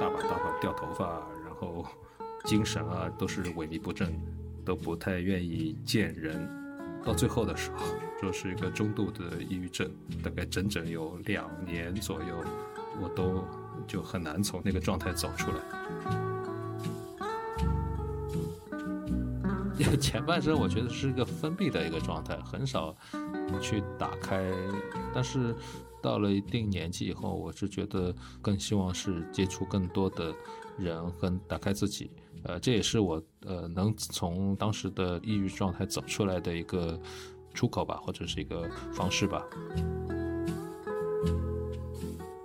大把大把掉头发，然后精神啊都是萎靡不振，都不太愿意见人。到最后的时候，就是一个中度的抑郁症，大概整整有两年左右，我都就很难从那个状态走出来。前半生我觉得是一个封闭的一个状态，很少去打开。但是到了一定年纪以后，我是觉得更希望是接触更多的人，跟打开自己。呃，这也是我呃能从当时的抑郁状态走出来的一个出口吧，或者是一个方式吧。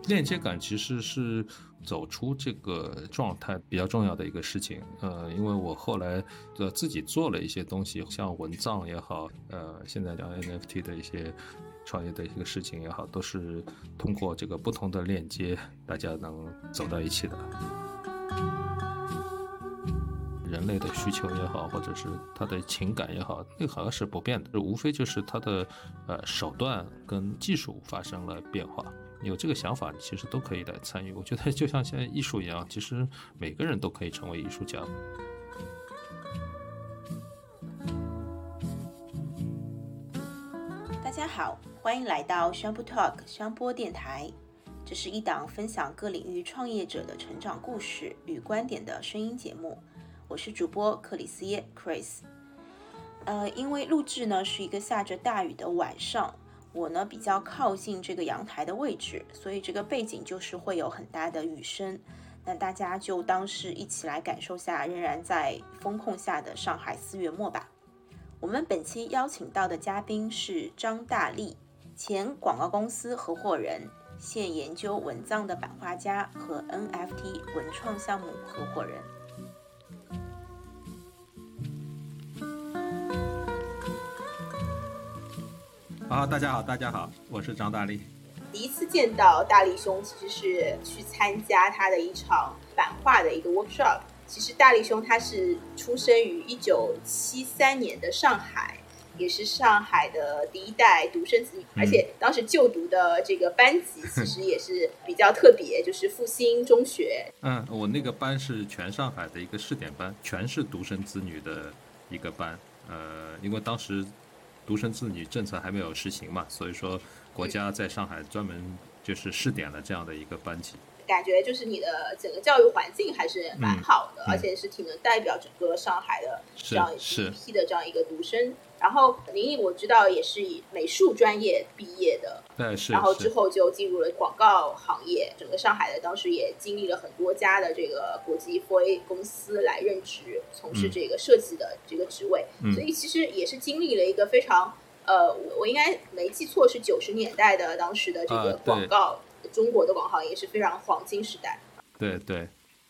链接感其实是走出这个状态比较重要的一个事情。呃，因为我后来呃自己做了一些东西，像文藏也好，呃，现在聊 NFT 的一些创业的一个事情也好，都是通过这个不同的链接，大家能走到一起的。人类的需求也好，或者是他的情感也好，那个好像是不变的，无非就是他的呃手段跟技术发生了变化。有这个想法，其实都可以来参与。我觉得就像现在艺术一样，其实每个人都可以成为艺术家。大家好，欢迎来到商播 Talk 商播电台。这是一档分享各领域创业者的成长故事与观点的声音节目。我是主播克里斯耶 Chris。呃，因为录制呢是一个下着大雨的晚上。我呢比较靠近这个阳台的位置，所以这个背景就是会有很大的雨声。那大家就当是一起来感受下仍然在风控下的上海四月末吧。我们本期邀请到的嘉宾是张大力，前广告公司合伙人，现研究文藏的版画家和 NFT 文创项目合伙人。好，大家好，大家好，我是张大力。第一次见到大力兄，其实是去参加他的一场版画的一个 workshop。其实大力兄他是出生于一九七三年的上海，也是上海的第一代独生子女，而且当时就读的这个班级其实也是比较特别，就是复兴中学。嗯，我那个班是全上海的一个试点班，全是独生子女的一个班。呃，因为当时。独生子女政策还没有实行嘛，所以说国家在上海专门就是试点了这样的一个班级。感觉就是你的整个教育环境还是蛮好的，而且是挺能代表整个上海的这样一批的这样一个独生。然后林毅我知道也是以美术专业毕业的，对是。然后之后就进入了广告行业，整个上海的当时也经历了很多家的这个国际 4A 公司来任职，从事这个设计的这个职位。所以其实也是经历了一个非常呃，我我应该没记错是九十年代的当时的这个广告。中国的广告也是非常黄金时代，对对，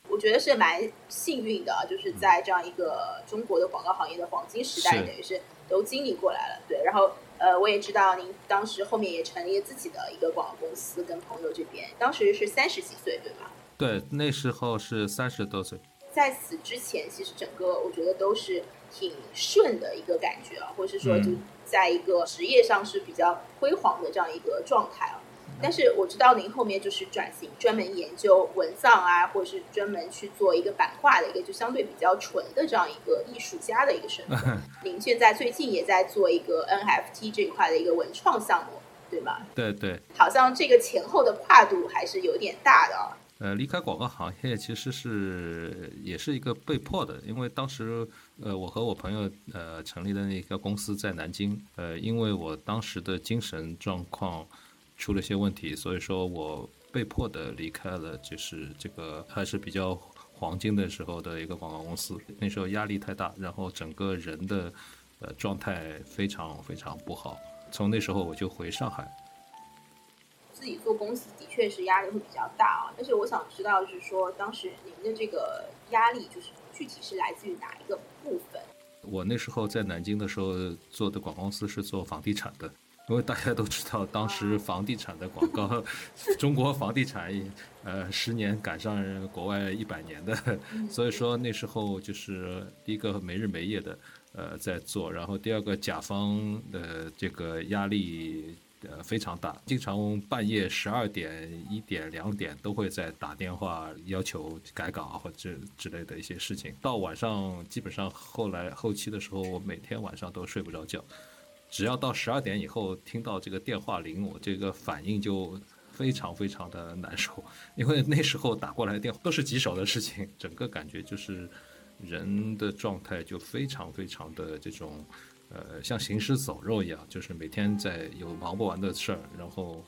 我觉得是蛮幸运的，就是在这样一个中国的广告行业的黄金时代，等于是都经历过来了。对，然后呃，我也知道您当时后面也成立了自己的一个广告公司，跟朋友这边，当时是三十几岁，对吗？对，那时候是三十多岁。在此之前，其实整个我觉得都是挺顺的一个感觉啊，或是说就在一个职业上是比较辉煌的这样一个状态啊。但是我知道您后面就是转型，专门研究文藏啊，或者是专门去做一个版画的一个，就相对比较纯的这样一个艺术家的一个身份。您现在最近也在做一个 NFT 这一块的一个文创项目，对吗？对对。好像这个前后的跨度还是有点大的。呃，离开广告行业其实是也是一个被迫的，因为当时呃，我和我朋友呃成立的那个公司在南京，呃，因为我当时的精神状况。出了些问题，所以说我被迫的离开了，就是这个还是比较黄金的时候的一个广告公司。那时候压力太大，然后整个人的呃状态非常非常不好。从那时候我就回上海。自己做公司的确是压力会比较大啊，但是我想知道，就是说当时您的这个压力，就是具体是来自于哪一个部分？我那时候在南京的时候做的广告公司是做房地产的。因为大家都知道，当时房地产的广告，中国房地产，呃，十年赶上国外一百年的，所以说那时候就是第一个没日没夜的，呃，在做，然后第二个甲方的这个压力呃非常大，经常半夜十二点、一点、两点都会在打电话要求改稿或者之类的一些事情。到晚上基本上后来后期的时候，我每天晚上都睡不着觉，只要到十二点以后听到这个电话铃，我这个反应就非常非常的难受，因为那时候打过来的电话都是棘手的事情，整个感觉就是人的状态就非常非常的这种。呃，像行尸走肉一样，就是每天在有忙不完的事儿，然后，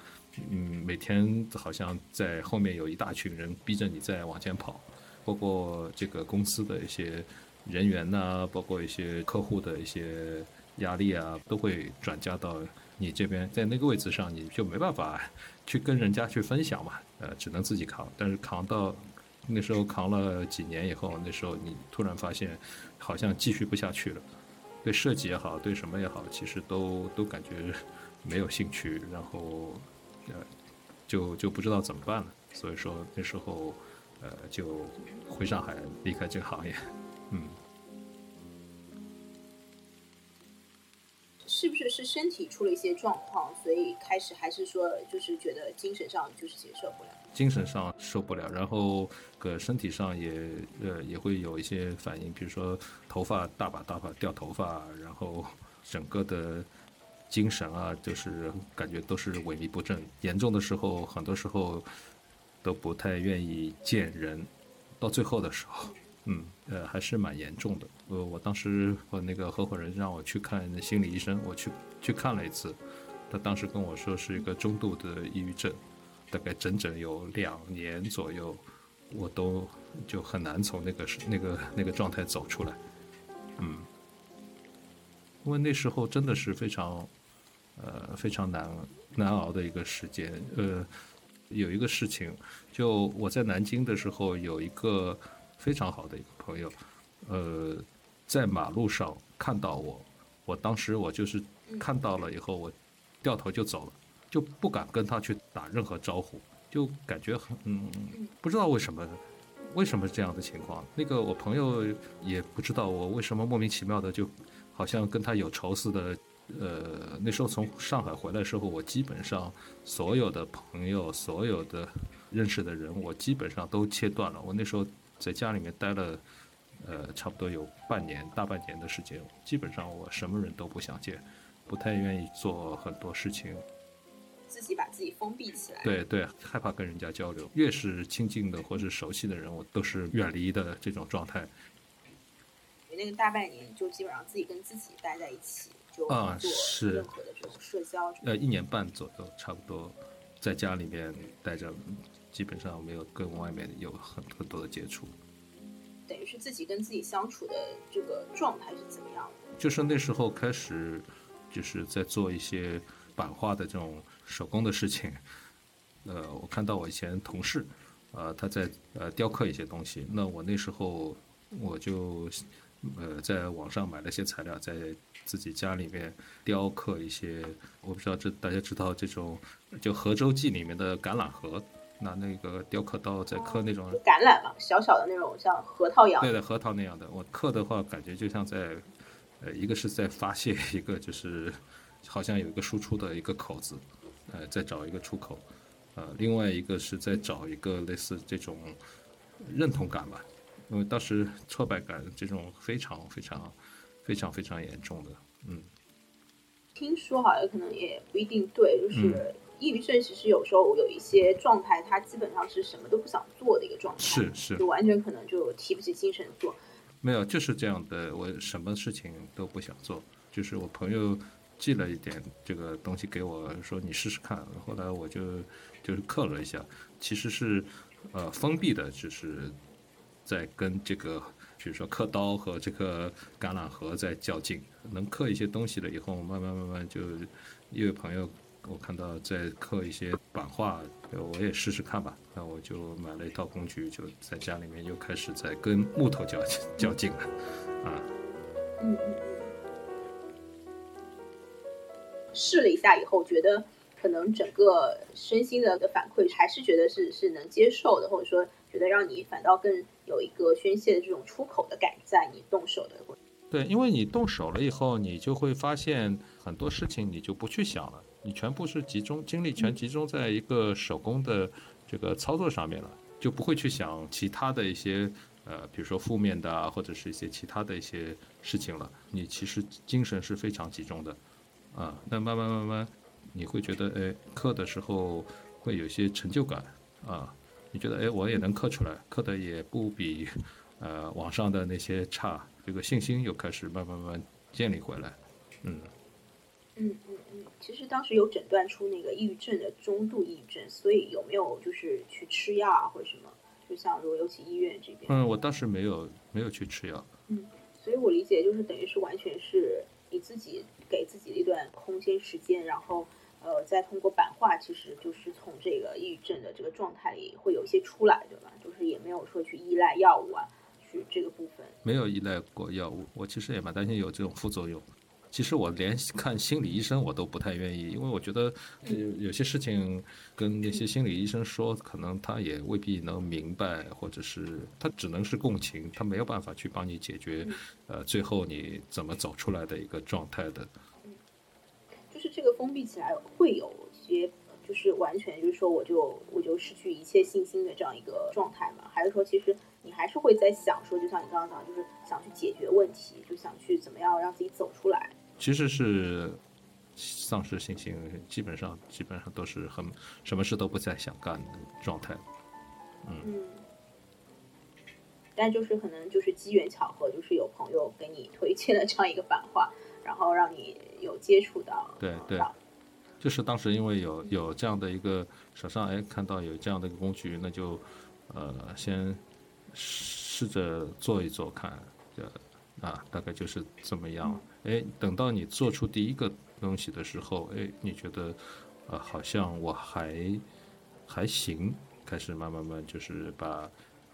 嗯，每天好像在后面有一大群人逼着你在往前跑，包括这个公司的一些人员呐，包括一些客户的一些压力啊，都会转嫁到你这边，在那个位置上，你就没办法去跟人家去分享嘛，呃，只能自己扛。但是扛到那时候扛了几年以后，那时候你突然发现，好像继续不下去了。对设计也好，对什么也好，其实都都感觉没有兴趣，然后呃，就就不知道怎么办了。所以说那时候呃，就回上海离开这个行业，嗯。是不是是身体出了一些状况，所以开始还是说就是觉得精神上就是接受不了？精神上受不了，然后个身体上也呃也会有一些反应，比如说头发大把大把掉头发，然后整个的精神啊，就是感觉都是萎靡不振。严重的时候，很多时候都不太愿意见人。到最后的时候，嗯呃还是蛮严重的。呃，我当时和那个合伙人让我去看心理医生，我去去看了一次，他当时跟我说是一个中度的抑郁症。大概整整有两年左右，我都就很难从那个那个那个状态走出来，嗯，因为那时候真的是非常，呃，非常难难熬的一个时间。呃，有一个事情，就我在南京的时候，有一个非常好的一个朋友，呃，在马路上看到我，我当时我就是看到了以后，我掉头就走了。就不敢跟他去打任何招呼，就感觉很嗯，不知道为什么，为什么这样的情况？那个我朋友也不知道我为什么莫名其妙的就，好像跟他有仇似的。呃，那时候从上海回来的时候，我基本上所有的朋友、所有的认识的人，我基本上都切断了。我那时候在家里面待了，呃，差不多有半年、大半年的时间，基本上我什么人都不想见，不太愿意做很多事情。自己把自己封闭起来，对对，害怕跟人家交流。越是亲近的或是熟悉的人，我都是远离的这种状态。你那个大半年就基本上自己跟自己待在一起，就啊是任何的这种社交。呃，一年半左右，差不多在家里面待着，基本上没有跟外面有很很多的接触。等于是自己跟自己相处的这个状态是怎么样的？就是那时候开始，就是在做一些版画的这种。手工的事情，呃，我看到我以前同事，呃，他在呃雕刻一些东西。那我那时候我就呃在网上买了些材料，在自己家里面雕刻一些。我不知道这大家知道这种就《河洲记》里面的橄榄核，拿那个雕刻刀在刻那种橄榄嘛，小小的那种像核桃一样。对的，核桃那样的。我刻的话，感觉就像在呃一个是在发泄，一个就是好像有一个输出的一个口子。呃，再找一个出口，呃，另外一个是在找一个类似这种认同感吧，因为当时挫败感这种非常非常非常非常严重的，嗯。听说好像可能也不一定对，就是抑郁症其实有时候有一些状态，他基本上是什么都不想做的一个状态，是是，就完全可能就提不起精神做。没有，就是这样的，我什么事情都不想做，就是我朋友。寄了一点这个东西给我，说你试试看。后来我就就是刻了一下，其实是呃封闭的，就是在跟这个比如说刻刀和这个橄榄核在较劲。能刻一些东西了以后，慢慢慢慢就一位朋友我看到在刻一些版画，我也试试看吧。那我就买了一套工具，就在家里面又开始在跟木头较较劲了，啊。嗯嗯。试了一下以后，觉得可能整个身心的的反馈还是觉得是是能接受的，或者说觉得让你反倒更有一个宣泄的这种出口的感，在你动手的。对，因为你动手了以后，你就会发现很多事情你就不去想了，你全部是集中精力全集中在一个手工的这个操作上面了，就不会去想其他的一些呃，比如说负面的啊，或者是一些其他的一些事情了。你其实精神是非常集中的，啊，那慢慢慢慢你会觉得，哎，刻的时候会有些成就感啊，你觉得，哎，我也能刻出来，刻的也不比呃网上的那些差。这个信心又开始慢慢慢慢建立回来，嗯，嗯其实当时有诊断出那个抑郁症的中度抑郁症，所以有没有就是去吃药啊或者什么？就像如果尤其医院这边，嗯，我当时没有没有去吃药，嗯，所以我理解就是等于是完全是你自己给自己的一段空间时间，然后呃再通过版画，其实就是从这个抑郁症的这个状态里会有一些出来，对吧？就是也没有说去依赖药物啊。去这个部分没有依赖过药物，我其实也蛮担心有这种副作用。其实我连看心理医生我都不太愿意，因为我觉得有有些事情跟那些心理医生说，可能他也未必能明白，或者是他只能是共情，他没有办法去帮你解决，呃，最后你怎么走出来的一个状态的。就是这个封闭起来会有些，就是完全就是说我就我就失去一切信心的这样一个状态嘛？还是说其实？你还是会在想说，就像你刚刚讲，就是想去解决问题，就想去怎么样让自己走出来。其实是丧失信心，基本上基本上都是很什么事都不再想干的状态。嗯。但就是可能就是机缘巧合，就是有朋友给你推荐了这样一个版画，然后让你有接触到。对对。就是当时因为有有这样的一个手上哎看到有这样的一个工具，那就呃先。试着做一做看，呃，啊，大概就是这么样。哎，等到你做出第一个东西的时候，哎，你觉得，呃，好像我还还行，开始慢慢慢就是把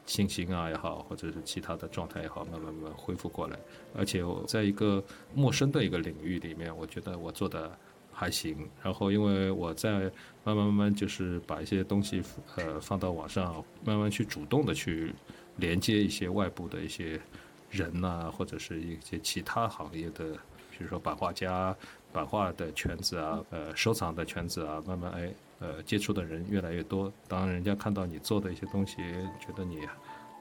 信心啊也好，或者是其他的状态也好，慢慢慢慢恢复过来。而且我在一个陌生的一个领域里面，我觉得我做的。还行，然后因为我在慢慢慢慢就是把一些东西呃放到网上，慢慢去主动的去连接一些外部的一些人呐，或者是一些其他行业的，比如说版画家、版画的圈子啊，呃，收藏的圈子啊，慢慢哎呃接触的人越来越多，当人家看到你做的一些东西，觉得你。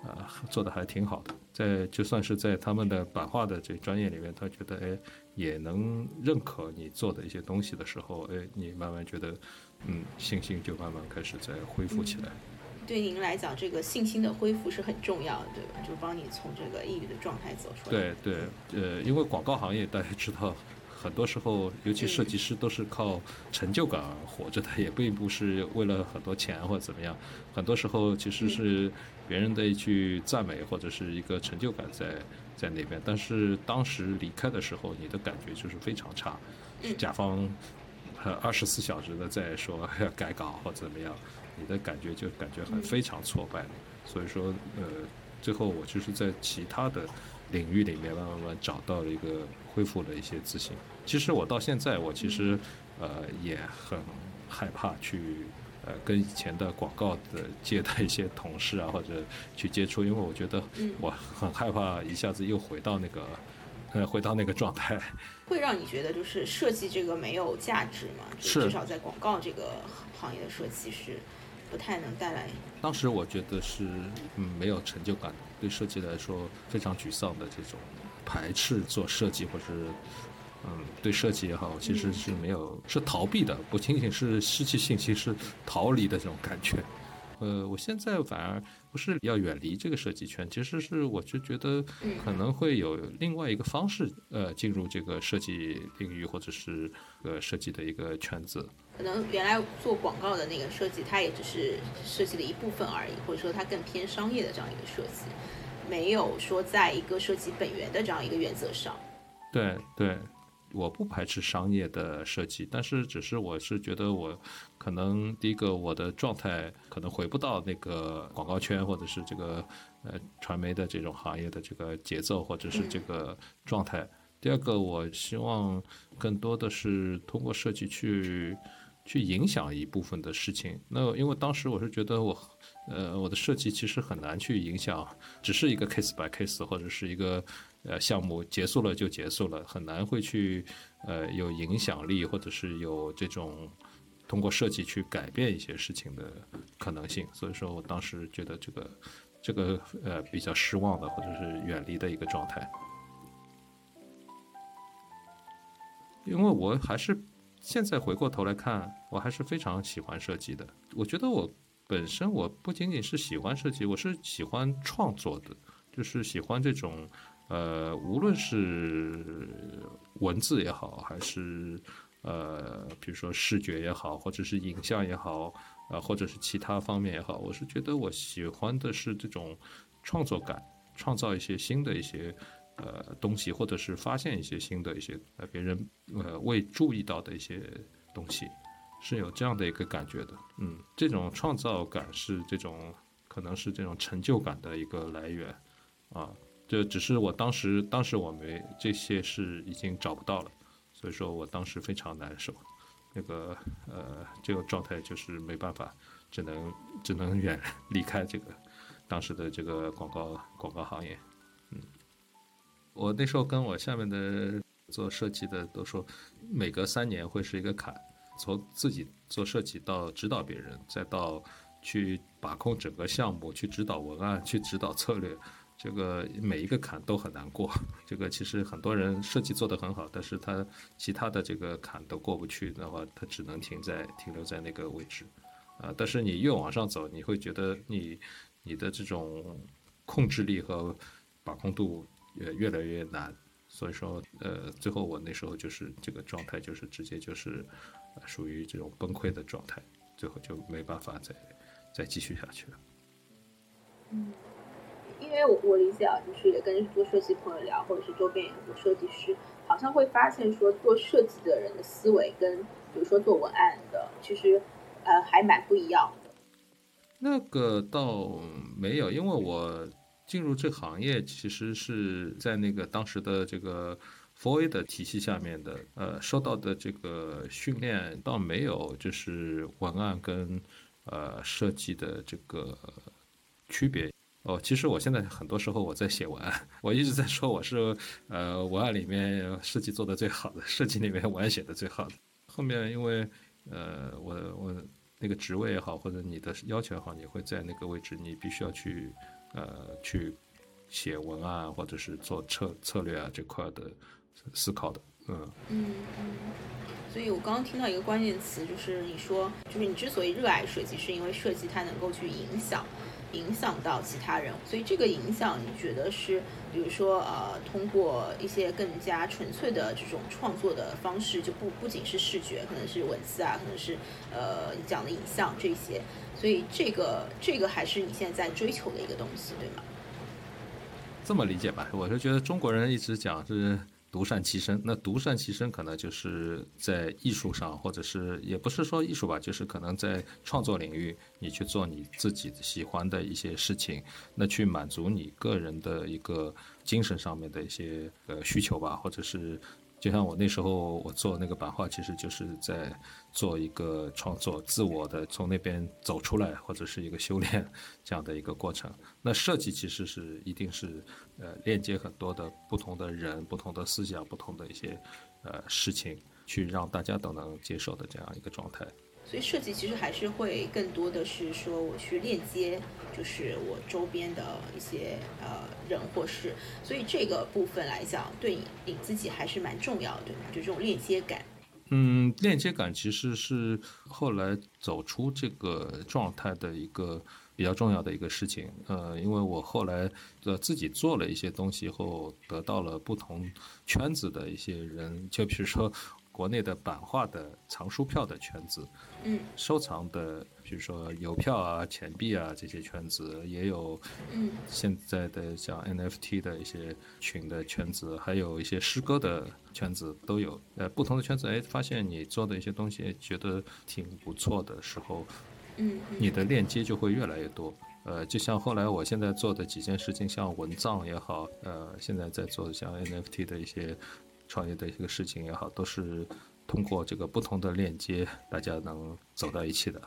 啊，做的还挺好的，在就算是在他们的版画的这专业里面，他觉得哎，也能认可你做的一些东西的时候，哎，你慢慢觉得，嗯，信心就慢慢开始在恢复起来。对您来讲，这个信心的恢复是很重要的，对吧？就帮你从这个抑郁的状态走出来。对对，呃，因为广告行业大家知道。很多时候，尤其设计师都是靠成就感活着的，也并不是为了很多钱或者怎么样。很多时候其实是别人的一句赞美或者是一个成就感在在那边。但是当时离开的时候，你的感觉就是非常差。甲方二十四小时的在说要改稿或怎么样，你的感觉就感觉很非常挫败。所以说，呃，最后我就是在其他的领域里面慢慢慢找到了一个。恢复了一些自信。其实我到现在，我其实，呃，也很害怕去，呃，跟以前的广告的界的一些同事啊，或者去接触，因为我觉得我很害怕一下子又回到那个，呃，回到那个状态。会让你觉得就是设计这个没有价值吗？是。至少在广告这个行业的设计是不太能带来。当时我觉得是，嗯，没有成就感，对设计来说非常沮丧的这种。排斥做设计，或者是嗯，对设计也好，其实是没有是逃避的，不仅仅是失去信心，是逃离的这种感觉。呃，我现在反而不是要远离这个设计圈，其实是我就觉得可能会有另外一个方式，呃，进入这个设计领域或者是呃设计的一个圈子。可能原来做广告的那个设计，它也只是设计的一部分而已，或者说它更偏商业的这样一个设计。没有说在一个设计本源的这样一个原则上，对对，我不排斥商业的设计，但是只是我是觉得我可能第一个我的状态可能回不到那个广告圈或者是这个呃传媒的这种行业的这个节奏或者是这个状态。第二个，我希望更多的是通过设计去去影响一部分的事情。那因为当时我是觉得我。呃，我的设计其实很难去影响，只是一个 case by case 或者是一个呃项目结束了就结束了，很难会去呃有影响力或者是有这种通过设计去改变一些事情的可能性。所以说我当时觉得这个这个呃比较失望的或者是远离的一个状态，因为我还是现在回过头来看，我还是非常喜欢设计的。我觉得我。本身我不仅仅是喜欢设计，我是喜欢创作的，就是喜欢这种，呃，无论是文字也好，还是呃，比如说视觉也好，或者是影像也好，啊，或者是其他方面也好，我是觉得我喜欢的是这种创作感，创造一些新的一些呃东西，或者是发现一些新的一些呃别人呃未注意到的一些东西。是有这样的一个感觉的，嗯，这种创造感是这种，可能是这种成就感的一个来源，啊，这只是我当时，当时我没这些是已经找不到了，所以说我当时非常难受，那个呃，这个状态就是没办法，只能只能远离开这个当时的这个广告广告行业，嗯，我那时候跟我下面的做设计的都说，每隔三年会是一个坎。从自己做设计到指导别人，再到去把控整个项目，去指导文案，去指导策略，这个每一个坎都很难过。这个其实很多人设计做得很好，但是他其他的这个坎都过不去的话，他只能停在停留在那个位置。啊，但是你越往上走，你会觉得你你的这种控制力和把控度越越来越难。所以说，呃，最后我那时候就是这个状态，就是直接就是。属于这种崩溃的状态，最后就没办法再再继续下去了。嗯，因为我我理解啊，就是也跟做设计朋友聊，或者是周边有设计师，好像会发现说，做设计的人的思维跟比如说做文案的，其实呃还蛮不一样的。那个倒没有，因为我进入这行业其实是在那个当时的这个。4A 的体系下面的，呃，受到的这个训练倒没有，就是文案跟呃设计的这个区别。哦，其实我现在很多时候我在写文案，我一直在说我是呃文案里面设计做的最好的，设计里面文案写的最好的。后面因为呃我我那个职位也好，或者你的要求也好，你会在那个位置，你必须要去呃去写文案或者是做策策略啊这块的。思考的，嗯嗯嗯，所以我刚刚听到一个关键词，就是你说，就是你之所以热爱设计，是因为设计它能够去影响，影响到其他人。所以这个影响，你觉得是，比如说，呃，通过一些更加纯粹的这种创作的方式，就不不仅是视觉，可能是文字啊，可能是呃你讲的影像这些。所以这个这个还是你现在在追求的一个东西，对吗？这么理解吧，我是觉得中国人一直讲是。独善其身，那独善其身可能就是在艺术上，或者是也不是说艺术吧，就是可能在创作领域，你去做你自己喜欢的一些事情，那去满足你个人的一个精神上面的一些呃需求吧，或者是。就像我那时候我做那个版画，其实就是在做一个创作，自我的从那边走出来，或者是一个修炼 这样的一个过程。那设计其实是一定是呃链接很多的不同的人、不同的思想、不同的一些呃事情，去让大家都能接受的这样一个状态。所以设计其实还是会更多的是说我去链接，就是我周边的一些呃人或事，所以这个部分来讲，对你自己还是蛮重要的，对吗？就这种链接感。嗯，链接感其实是后来走出这个状态的一个比较重要的一个事情。呃，因为我后来呃自己做了一些东西后，得到了不同圈子的一些人，就比如说。国内的版画的藏书票的圈子，嗯，收藏的，比如说邮票啊、钱币啊这些圈子也有，嗯，现在的像 NFT 的一些群的圈子，还有一些诗歌的圈子都有。呃，不同的圈子，哎，发现你做的一些东西觉得挺不错的时候，嗯，你的链接就会越来越多。呃，就像后来我现在做的几件事情，像文藏也好，呃，现在在做的像 NFT 的一些。创业的一个事情也好，都是通过这个不同的链接，大家能走到一起的。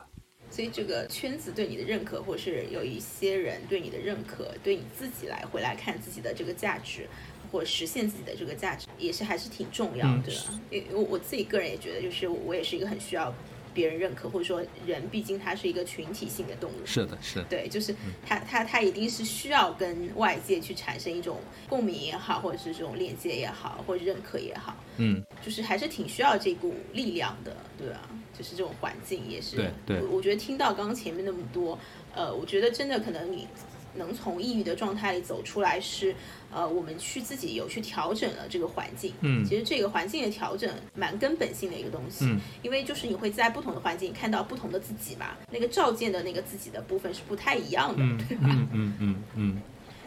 所以这个圈子对你的认可，或是有一些人对你的认可，对你自己来回来看自己的这个价值，或实现自己的这个价值，也是还是挺重要的。因为我自己个人也觉得，就是我也是一个很需要。别人认可，或者说人，毕竟它是一个群体性的动物。是的，是。对，就是它，它，它一定是需要跟外界去产生一种共鸣也好，或者是这种链接也好，或者认可也好。嗯。就是还是挺需要这股力量的，对吧？就是这种环境也是。对对。我觉得听到刚刚前面那么多，呃，我觉得真的可能你。能从抑郁的状态里走出来，是呃，我们去自己有去调整了这个环境。嗯，其实这个环境的调整蛮根本性的一个东西。嗯，因为就是你会在不同的环境看到不同的自己嘛，那个照见的那个自己的部分是不太一样的，对吧？嗯嗯嗯嗯。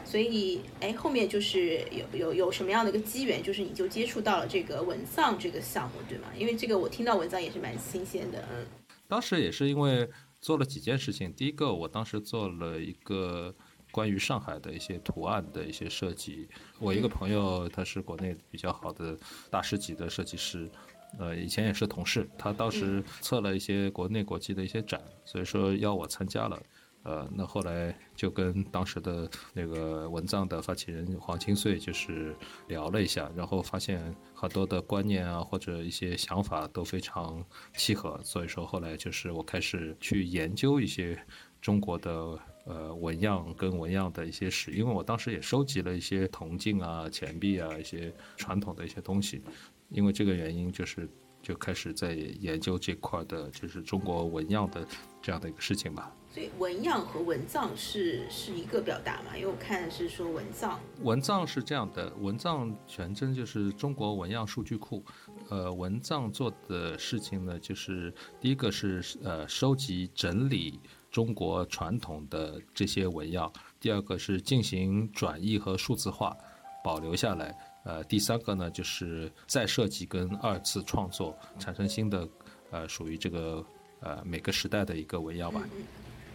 所以，哎，后面就是有有有什么样的一个机缘，就是你就接触到了这个文藏这个项目，对吗？因为这个我听到文藏也是蛮新鲜的。嗯，当时也是因为做了几件事情，第一个，我当时做了一个。关于上海的一些图案的一些设计，我一个朋友他是国内比较好的大师级的设计师，呃，以前也是同事，他当时测了一些国内国际的一些展，所以说邀我参加了，呃，那后来就跟当时的那个文藏的发起人黄清穗就是聊了一下，然后发现很多的观念啊或者一些想法都非常契合，所以说后来就是我开始去研究一些中国的。呃，纹样跟纹样的一些史，因为我当时也收集了一些铜镜啊、钱币啊一些传统的一些东西，因为这个原因，就是就开始在研究这块的，就是中国纹样的这样的一个事情吧。所以纹样和纹藏是是一个表达嘛？因为我看是说纹藏，纹藏是这样的，纹藏全称就是中国纹样数据库。呃，纹藏做的事情呢，就是第一个是呃收集整理。中国传统的这些纹样，第二个是进行转译和数字化，保留下来。呃，第三个呢，就是再设计跟二次创作，产生新的，呃，属于这个呃每个时代的一个纹样吧。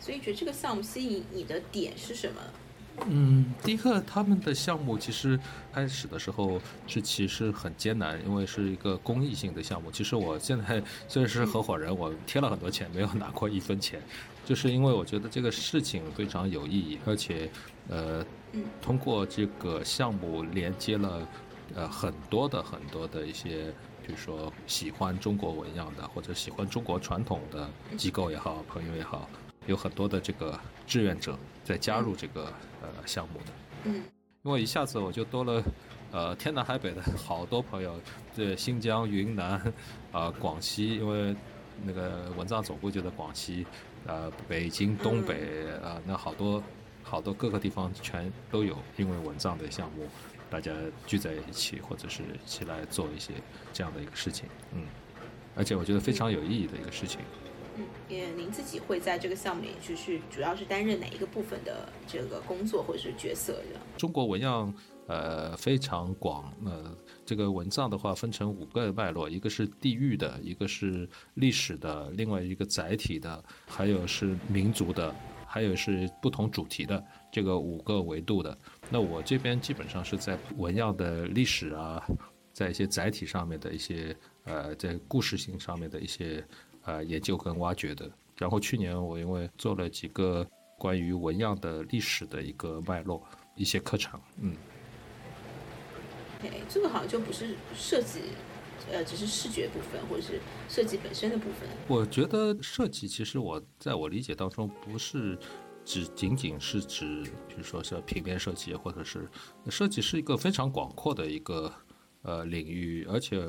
所以，觉得这个项目吸引你的点是什么？嗯，第一个，他们的项目其实开始的时候是其实很艰难，因为是一个公益性的项目。其实我现在虽然是合伙人，我贴了很多钱，没有拿过一分钱，就是因为我觉得这个事情非常有意义，而且，呃，通过这个项目连接了，呃，很多的很多的一些，比如说喜欢中国纹样的或者喜欢中国传统的机构也好，朋友也好。有很多的这个志愿者在加入这个呃项目的，嗯，因为一下子我就多了，呃天南海北的好多朋友，这新疆、云南，啊广西，因为那个文藏总部就在广西，呃北京、东北，啊那好多好多各个地方全都有，英文文藏的项目，大家聚在一起或者是一起来做一些这样的一个事情，嗯，而且我觉得非常有意义的一个事情。嗯，也您自己会在这个项目里，就是主要是担任哪一个部分的这个工作或者是角色的？中国纹样呃非常广，呃，这个文藏的话分成五个脉络，一个是地域的，一个是历史的，另外一个载体的，还有是民族的，还有是不同主题的，这个五个维度的。那我这边基本上是在纹样的历史啊，在一些载体上面的一些呃，在故事性上面的一些。呃，研究跟挖掘的。然后去年我因为做了几个关于纹样的历史的一个脉络，一些课程，嗯。这个好像就不是设计，呃，只是视觉部分，或者是设计本身的部分。我觉得设计其实我在我理解当中不是只仅仅是指，比如说像平面设计，或者是设计是一个非常广阔的一个。呃，领域，而且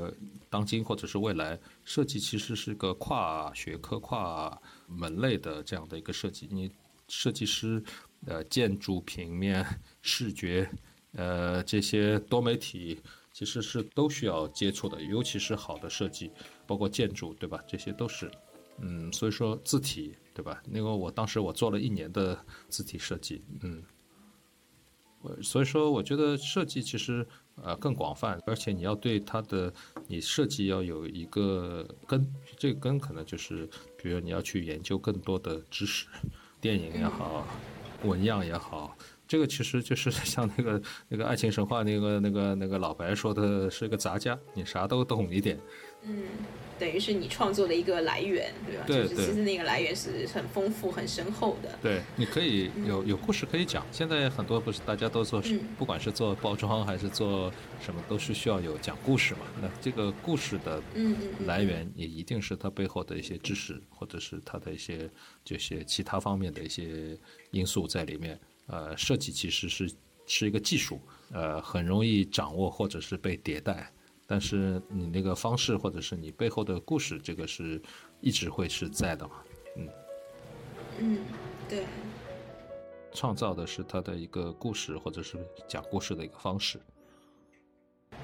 当今或者是未来，设计其实是个跨学科、跨门类的这样的一个设计。你设计师，呃，建筑、平面、视觉，呃，这些多媒体其实是都需要接触的，尤其是好的设计，包括建筑，对吧？这些都是，嗯，所以说字体，对吧？因为我当时我做了一年的字体设计，嗯，我所以说我觉得设计其实。呃，更广泛，而且你要对它的你设计要有一个根，这个根可能就是，比如你要去研究更多的知识，电影也好，纹样也好，这个其实就是 像那个那个爱情神话那个那个那个老白说的，是个杂家，你啥都懂一点。嗯。等于是你创作的一个来源，对吧？对就是其实那个来源是很丰富、很深厚的。对，你可以有有故事可以讲。现在很多不是大家都做，不管是做包装还是做什么，都是需要有讲故事嘛。那这个故事的来源也一定是它背后的一些知识，或者是它的一些这些其他方面的一些因素在里面。呃，设计其实是是一个技术，呃，很容易掌握或者是被迭代。但是你那个方式，或者是你背后的故事，这个是一直会是在的嘛？嗯，嗯，对，创造的是他的一个故事，或者是讲故事的一个方式。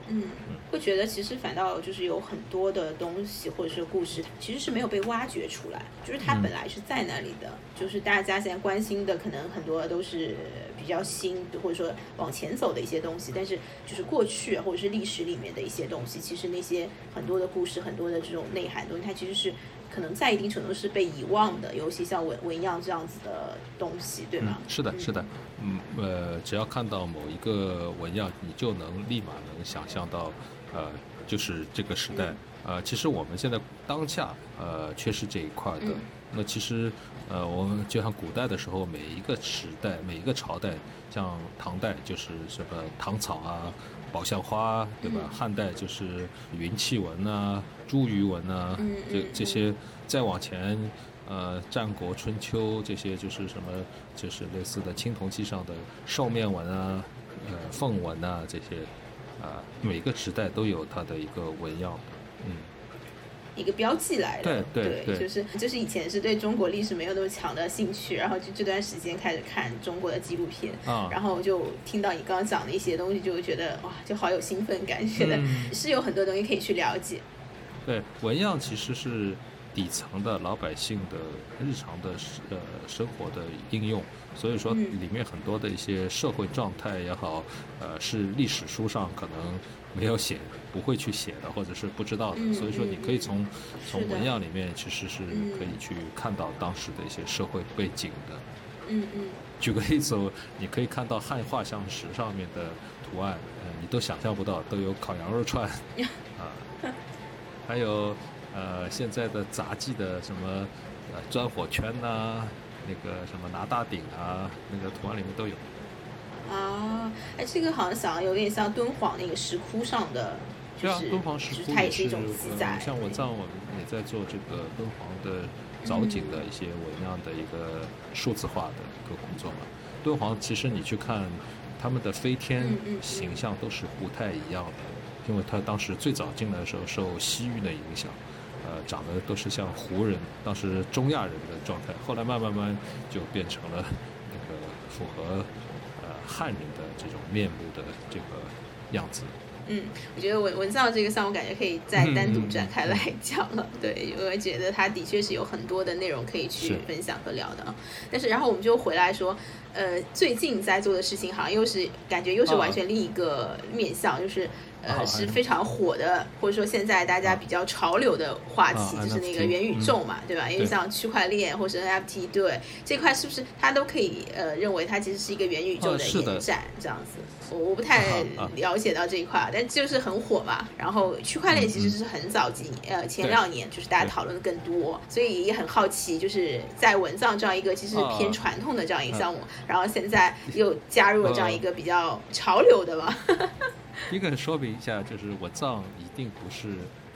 嗯，会觉得其实反倒就是有很多的东西或者是故事，其实是没有被挖掘出来，就是它本来是在那里的，就是大家现在关心的可能很多都是比较新或者说往前走的一些东西，但是就是过去或者是历史里面的一些东西，其实那些很多的故事，很多的这种内涵东西，它其实是。可能在一定程度是被遗忘的，尤其像文文样这样子的东西，对吗？是的，是的，嗯，呃，只要看到某一个纹样，你就能立马能想象到，呃，就是这个时代。呃，其实我们现在当下，呃，缺失这一块的。那其实，呃，我们就像古代的时候，每一个时代，每一个朝代，像唐代就是什么唐草啊。宝相花，对吧？汉代就是云气纹啊、茱萸纹啊，这这些再往前，呃，战国春秋这些就是什么，就是类似的青铜器上的兽面纹啊、呃凤纹啊这些，啊，每个时代都有它的一个纹样，嗯。一个标记来的，对对，就是就是以前是对中国历史没有那么强的兴趣，然后就这段时间开始看中国的纪录片，然后就听到你刚刚讲的一些东西，就觉得哇，就好有兴奋感，觉得是有很多东西可以去了解。对，纹样其实是底层的老百姓的日常的呃生活的应用，所以说里面很多的一些社会状态也好，呃，是历史书上可能。没有写，不会去写的，或者是不知道的，所以说你可以从从纹样里面其实是可以去看到当时的一些社会背景的。嗯嗯。举个例子，你可以看到汉画像石上面的图案，呃，你都想象不到，都有烤羊肉串啊，还有呃现在的杂技的什么呃钻火圈呐，那个什么拿大顶啊，那个图案里面都有。啊，哎，这个好像想有点像敦煌那个石窟上的，就是敦煌石窟它也是一种记载。像我藏，我们也在做这个敦煌的藻井的一些纹样的一个数字化的一个工作嘛。敦煌其实你去看他们的飞天形象都是不太一样的，因为他当时最早进来的时候受西域的影响，呃，长得都是像胡人，当时中亚人的状态，后来慢慢慢就变成了那个符合呃。汉人的这种面目的这个样子，嗯，我觉得文文造这个项目感觉可以再单独展开来讲了，对，因为觉得它的确是有很多的内容可以去分享和聊的啊。但是然后我们就回来说，呃，最近在做的事情好像又是感觉又是完全另一个面向，就是。呃，是非常火的，或者说现在大家比较潮流的话题，就是那个元宇宙嘛，对吧？因为像区块链或者 NFT，对这块是不是它都可以呃认为它其实是一个元宇宙的延展这样子？我我不太了解到这一块，但就是很火嘛。然后区块链其实是很早几年，呃，前两年就是大家讨论的更多，所以也很好奇，就是在文藏这样一个其实偏传统的这样一个项目，然后现在又加入了这样一个比较潮流的嘛。一个说明一下，就是文藏一定不是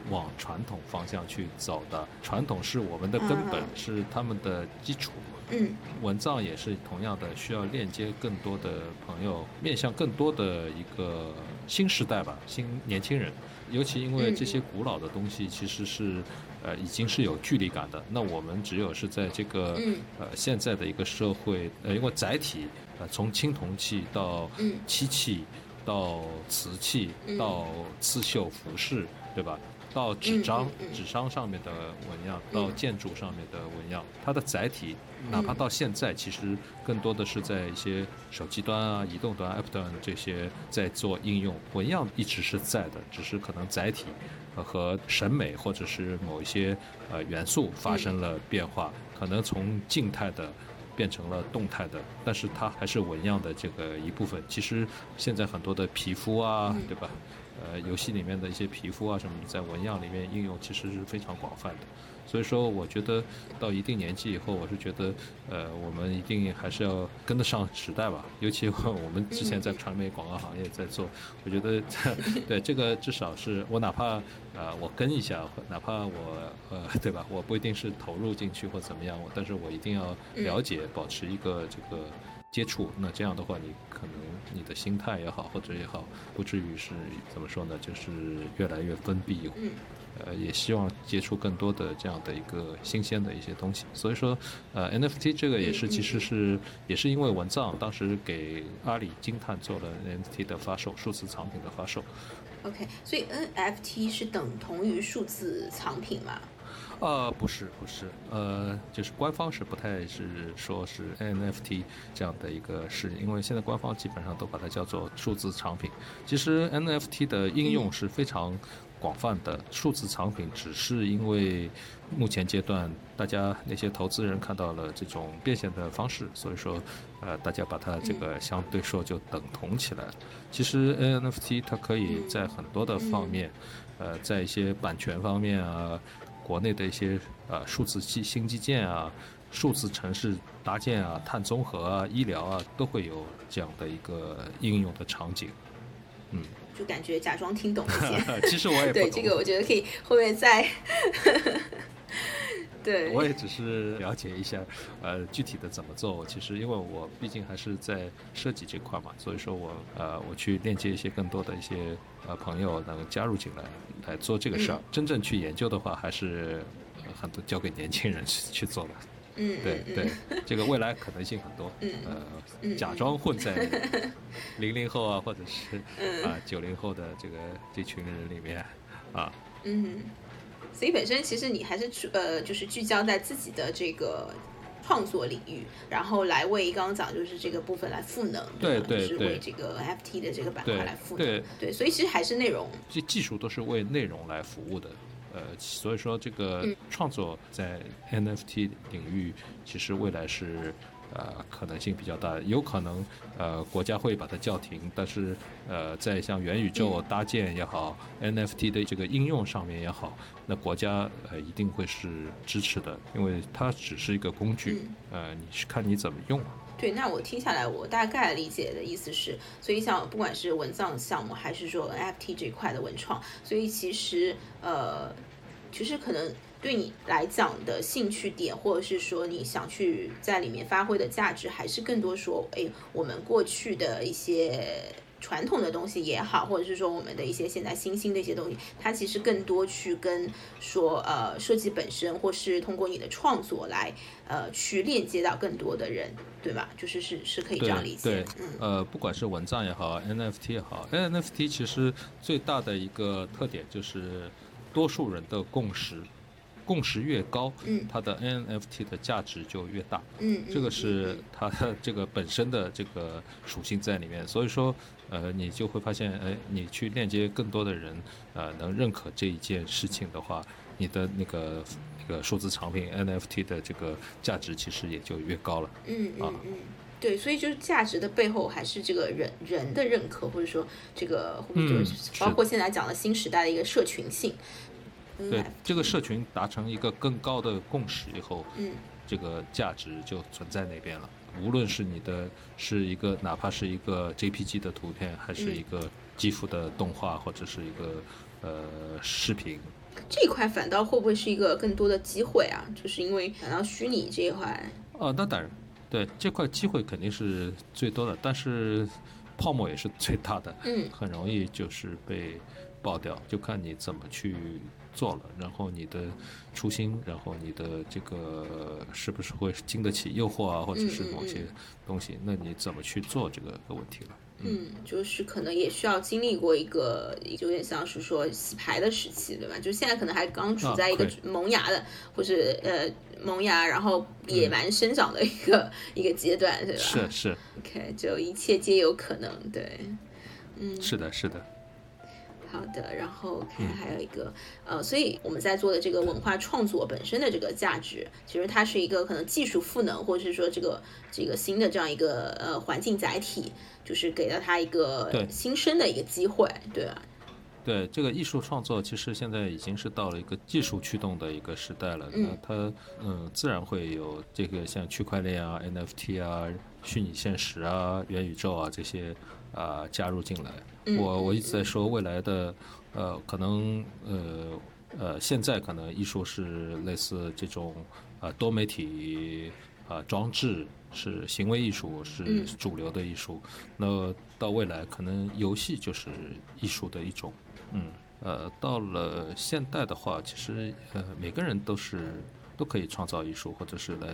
往传统方向去走的，传统是我们的根本，是他们的基础。嗯，文藏也是同样的，需要链接更多的朋友，面向更多的一个新时代吧，新年轻人。尤其因为这些古老的东西其实是呃已经是有距离感的，那我们只有是在这个呃现在的一个社会，呃因为载体呃从青铜器到漆器。到瓷器，到刺绣服饰，对吧？到纸张，纸张上面的纹样，到建筑上面的纹样，它的载体，哪怕到现在，其实更多的是在一些手机端啊、移动端、App 端这些在做应用。纹样一直是在的，只是可能载体和审美或者是某一些呃元素发生了变化，可能从静态的变成了动态的，但是它还是纹样的这个一部分。其实现在很多的皮肤啊，对吧？呃，游戏里面的一些皮肤啊什么，在纹样里面应用其实是非常广泛的。所以说，我觉得到一定年纪以后，我是觉得，呃，我们一定还是要跟得上时代吧。尤其我们之前在传媒广告行业在做，我觉得，对这个至少是我哪怕呃我跟一下，哪怕我呃对吧，我不一定是投入进去或怎么样，我但是我一定要了解，保持一个这个接触。那这样的话，你可能你的心态也好，或者也好，不至于是怎么说呢，就是越来越封闭。呃，也希望接触更多的这样的一个新鲜的一些东西，所以说，呃，NFT 这个也是，其实是也是因为文藏当时给阿里金碳做了 NFT 的发售，数字藏品的发售。OK，所以 NFT 是等同于数字藏品吗？呃，不是，不是，呃，就是官方是不太是说是 NFT 这样的一个事，因为现在官方基本上都把它叫做数字藏品。其实 NFT 的应用是非常。广泛的数字藏品，只是因为目前阶段大家那些投资人看到了这种变现的方式，所以说，呃，大家把它这个相对说就等同起来。其实 NFT 它可以在很多的方面，呃，在一些版权方面啊，国内的一些呃数字基新基建啊，数字城市搭建啊，碳综合啊，医疗啊，都会有这样的一个应用的场景，嗯。就感觉假装听懂一些，其实我也 对这个，我觉得可以后面再。对，我也只是了解一下，呃，具体的怎么做。其实因为我毕竟还是在设计这块嘛，所以说我呃，我去链接一些更多的一些呃朋友能加入进来来做这个事儿。真正去研究的话，还是很多交给年轻人去去做吧。嗯，对对，这个未来可能性很多。嗯，呃，假装混在零零后啊，或者是啊九零后的这个这群人里面啊。嗯，所以本身其实你还是呃，就是聚焦在自己的这个创作领域，然后来为刚刚讲就是这个部分来赋能，对对对，为这个 FT 的这个板块来赋能。对对，所以其实还是内容，这技术都是为内容来服务的。呃，所以说这个创作在 NFT 领域，其实未来是呃可能性比较大，有可能呃国家会把它叫停，但是呃在像元宇宙搭建也好，NFT 的这个应用上面也好，那国家呃一定会是支持的，因为它只是一个工具，呃，你是看你怎么用。对，那我听下来，我大概理解的意思是，所以像不管是文藏项目，还是说 NFT 这一块的文创，所以其实呃，其实可能对你来讲的兴趣点，或者是说你想去在里面发挥的价值，还是更多说，哎，我们过去的一些。传统的东西也好，或者是说我们的一些现在新兴的一些东西，它其实更多去跟说呃设计本身，或是通过你的创作来呃去链接到更多的人，对吧？就是是是可以这样理解。对，呃，不管是文章也好，NFT 也好，NFT 其实最大的一个特点就是多数人的共识。共识越高，嗯，它的 NFT 的价值就越大，嗯，这个是它的这个本身的这个属性在里面，所以说，呃，你就会发现，哎，你去链接更多的人，呃，能认可这一件事情的话，你的那个那个数字藏品 NFT 的这个价值其实也就越高了，嗯嗯嗯，对，所以就是价值的背后还是这个人人的认可，或者说这个，就是。包括现在讲的新时代的一个社群性。对这个社群达成一个更高的共识以后，嗯，这个价值就存在那边了。无论是你的是一个，哪怕是一个 JPG 的图片，还是一个肌肤的动画，或者是一个呃视频，这一块反倒会不会是一个更多的机会啊？就是因为谈到虚拟这一块，哦，那当然，对这块机会肯定是最多的，但是泡沫也是最大的，嗯，很容易就是被爆掉，就看你怎么去。做了，然后你的初心，然后你的这个是不是会经得起诱惑啊，或者是某些东西？那你怎么去做这个个问题了？嗯，就是可能也需要经历过一个，有点像是说洗牌的时期，对吧？就现在可能还刚处在一个萌芽的，或是呃萌芽，然后野蛮生长的一个 一个阶段，对吧？是是。OK，就一切皆有可能，对，嗯，是的，是的。好的，然后看还有一个，呃，所以我们在做的这个文化创作本身的这个价值，其实它是一个可能技术赋能，或者是说这个这个新的这样一个呃环境载体，就是给了他一个新生的一个机会，对吧？对，这个艺术创作其实现在已经是到了一个技术驱动的一个时代了，那它嗯自然会有这个像区块链啊、NFT 啊、虚拟现实啊、元宇宙啊这些啊加入进来。我我一直在说未来的呃可能呃呃现在可能艺术是类似这种啊多媒体啊装置是行为艺术是主流的艺术，那到未来可能游戏就是艺术的一种。嗯，呃，到了现代的话，其实呃，每个人都是都可以创造艺术，或者是来